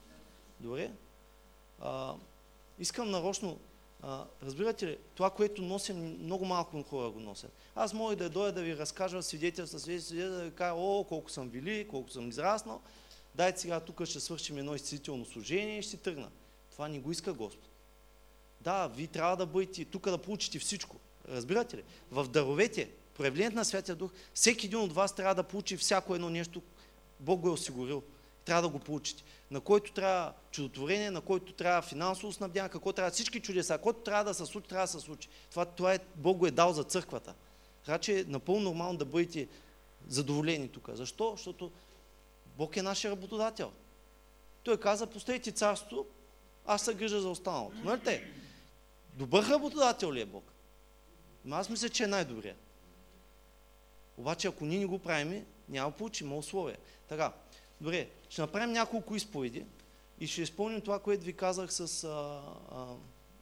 Добре. А, искам нарочно а, разбирате ли, това, което носим, много малко хора го носят. Аз мога да дойда да ви разкажа свидетелства, свидетелства, да ви кажа, о, колко съм вили, колко съм израснал, дай сега тук ще свършим едно изцелително служение и ще тръгна. Това не го иска Господ. Да, вие трябва да бъдете тук да получите всичко. Разбирате ли? В даровете, проявлението на Святия Дух, всеки един от вас трябва да получи всяко едно нещо, Бог го е осигурил. Трябва да го получите. На който трябва чудотворение, на който трябва финансово снабдяване, какво трябва всички чудеса, който трябва да се случи, трябва да се случи. Това, това е, Бог го е дал за църквата. Така че е напълно нормално да бъдете задоволени тук. Защо? Защото Бог е нашия работодател. Той каза, поставете царство, аз се грижа за останалото. Нали те? Добър работодател ли е Бог? Но аз мисля, че е най-добрият. Обаче, ако ние не го правим, няма да получим условия. Така, добре, ще направим няколко изповеди и ще изпълним това, което ви казах с а, а,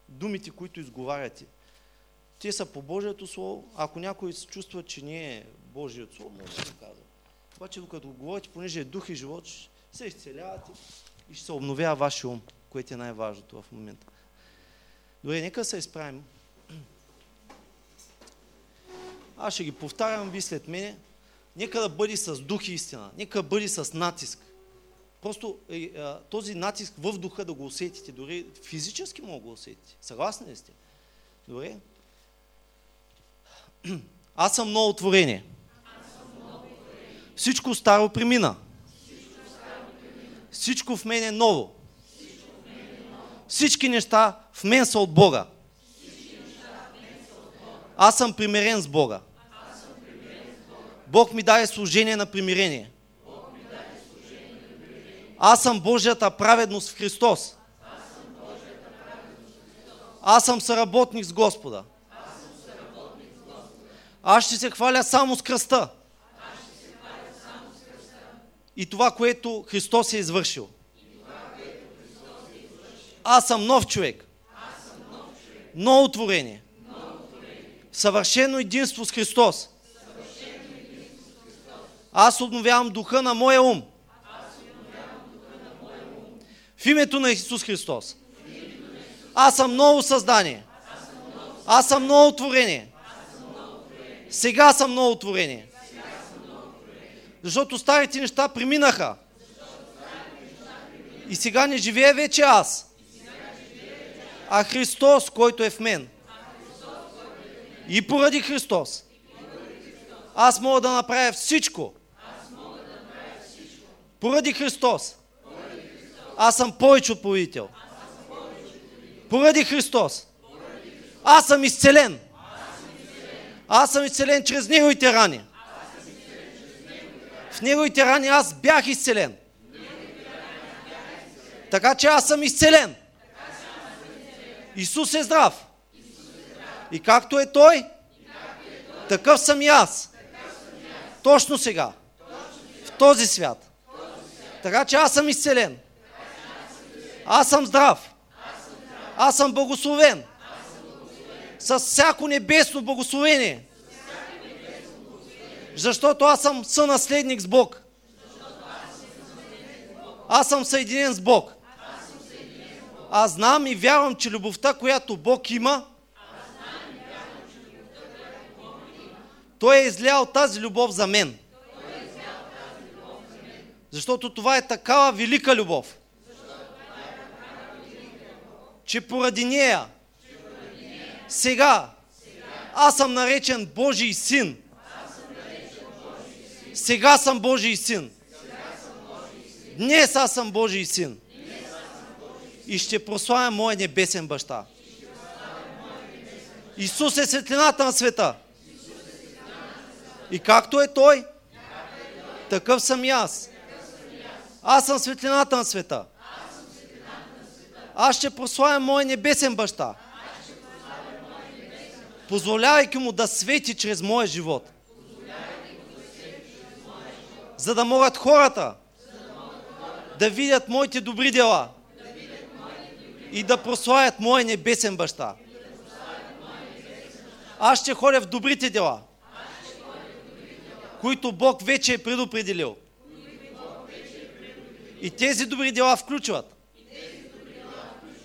думите, които изговаряте. Те са по Божието Слово. Ако някой се чувства, че не е Божието Слово, може да го казва. Обаче, докато го говорите, понеже е дух и живот, се изцелявате и ще се обновява вашия ум, което е най-важното в момента. Добре, нека се изправим. Аз ще ги повтарям, ви след мене. Нека да бъде с дух и истина. Нека да бъде с натиск. Просто е, е, този натиск в духа да го усетите. Дори физически мога да го усетите. Съгласни ли сте? Добре? Аз съм ново творение. Всичко старо премина. Всичко в мен е ново. Всички неща в мен са от Бога. Аз съм примирен с Бога. Бог ми даде служение на примирение. Аз съм Божията праведност в Христос. Аз съм съработник с Господа. Аз ще се хваля само с кръста. И това, което Христос е извършил. Аз съм нов човек. Ново творение. Съвършено единство с Христос. Аз обновявам духа на моя ум. В името на Исус Христос. Аз съм ново създание. Аз съм ново творение. Сега съм ново творение. Защото старите неща преминаха. И сега не живее вече аз. А Христос, който е в мен. И поради Христос. Аз мога да направя всичко. Поради Христос. Аз съм повече от победител. Поради Христос. Аз съм изцелен. Аз съм изцелен чрез Неговите рани. В Неговите рани аз бях изцелен. Така че аз съм изцелен. Исус е здрав. И както е Той, такъв съм и аз. Точно сега. В този свят. Така че аз съм изцелен. Аз съм здрав. Аз съм благословен. С всяко небесно благословение. Защото аз съм сънаследник с Бог. Аз съм съединен с Бог. Аз знам и вярвам, че любовта, която Бог има, Той е излял тази любов за мен. Защото това е такава велика любов. Че поради нея сега аз съм наречен Божий син. Сега съм Божий син. Днес аз съм Божий син. И ще прославя моя небесен баща. Исус е светлината на света. И както е Той, такъв съм и аз. Аз съм светлината на света. Аз ще прославя моя небесен баща. Позволявайки му да свети чрез моя живот. За да могат хората да видят моите добри дела и да прославят моя небесен баща. Аз ще ходя в добрите дела, които Бог вече е предопределил. И тези добри дела включват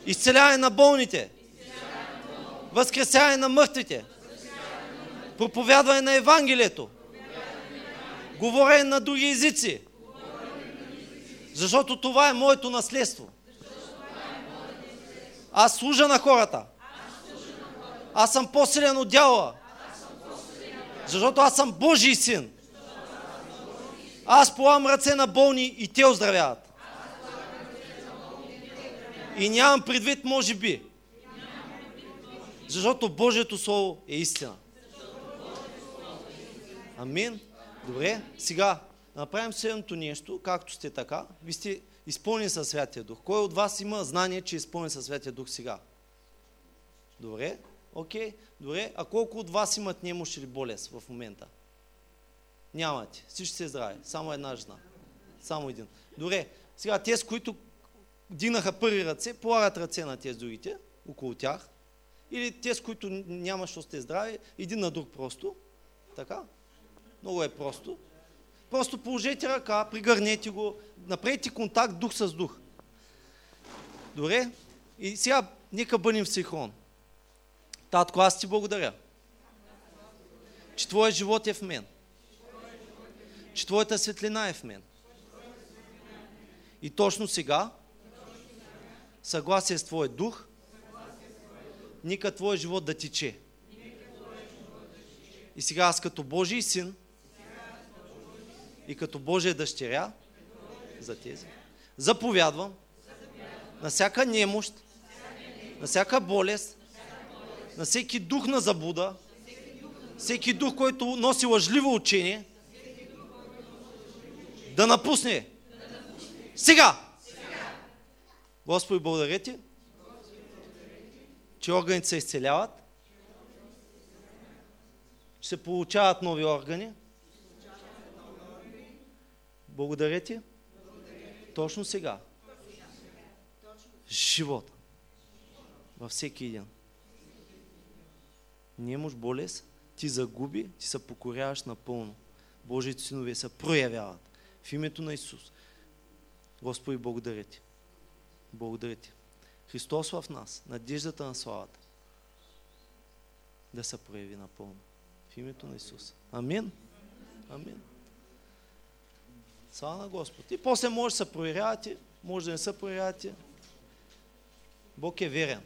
изцеляване на болните, възкресяване на мъртвите, проповядване на Евангелието, говорене на други езици, Защото това е моето наследство. Аз служа на хората. Аз съм по-силен от дявола. Защото аз съм Божий син. Аз полагам ръце на болни и те оздравяват. И нямам предвид, може би. Защото Божието Слово е истина. Амин. Добре, сега направим следното нещо, както сте така. Ви сте изпълнени със Святия Дух. Кой от вас има знание, че е изпълнен със Святия Дух сега? Добре, окей, добре. А колко от вас имат немощ или болест в момента? Нямате. Всички се здрави. Само една жена. Само един. Добре. Сега тези, които дигнаха първи ръце, полагат ръце на тези другите, около тях. Или тези, които няма, що сте здрави, един на друг просто. Така. Много е просто. Просто положете ръка, пригърнете го, направете контакт дух с дух. Добре? И сега нека бъдем в синхрон. Татко, аз ти благодаря, че Твоят живот е в мен. Че Твоята светлина е в мен. И точно сега, съгласие с Твоя дух, нека Твоя живот да тече. И сега аз като Божий син и като Божия дъщеря за тези, заповядвам на всяка немощ, на всяка болест, на всеки дух на забуда, всеки дух, който носи лъжливо учение, да напусне. Сега! Господи, благодаря ти, че органите се изцеляват, че се получават нови органи. Благодаря ти. Точно сега. Живот. Във всеки един. Немощ, болест, ти загуби, ти се покоряваш напълно. Божиите синове се проявяват. В името на Исус. Господи, благодаря ти. Благодаря ти. Христос в нас, надеждата на славата, да се прояви напълно. В името на Исус. Амин. Амин. Слава на Господ. И после може да се проверявате, може да не се проверявате. Бог е верен.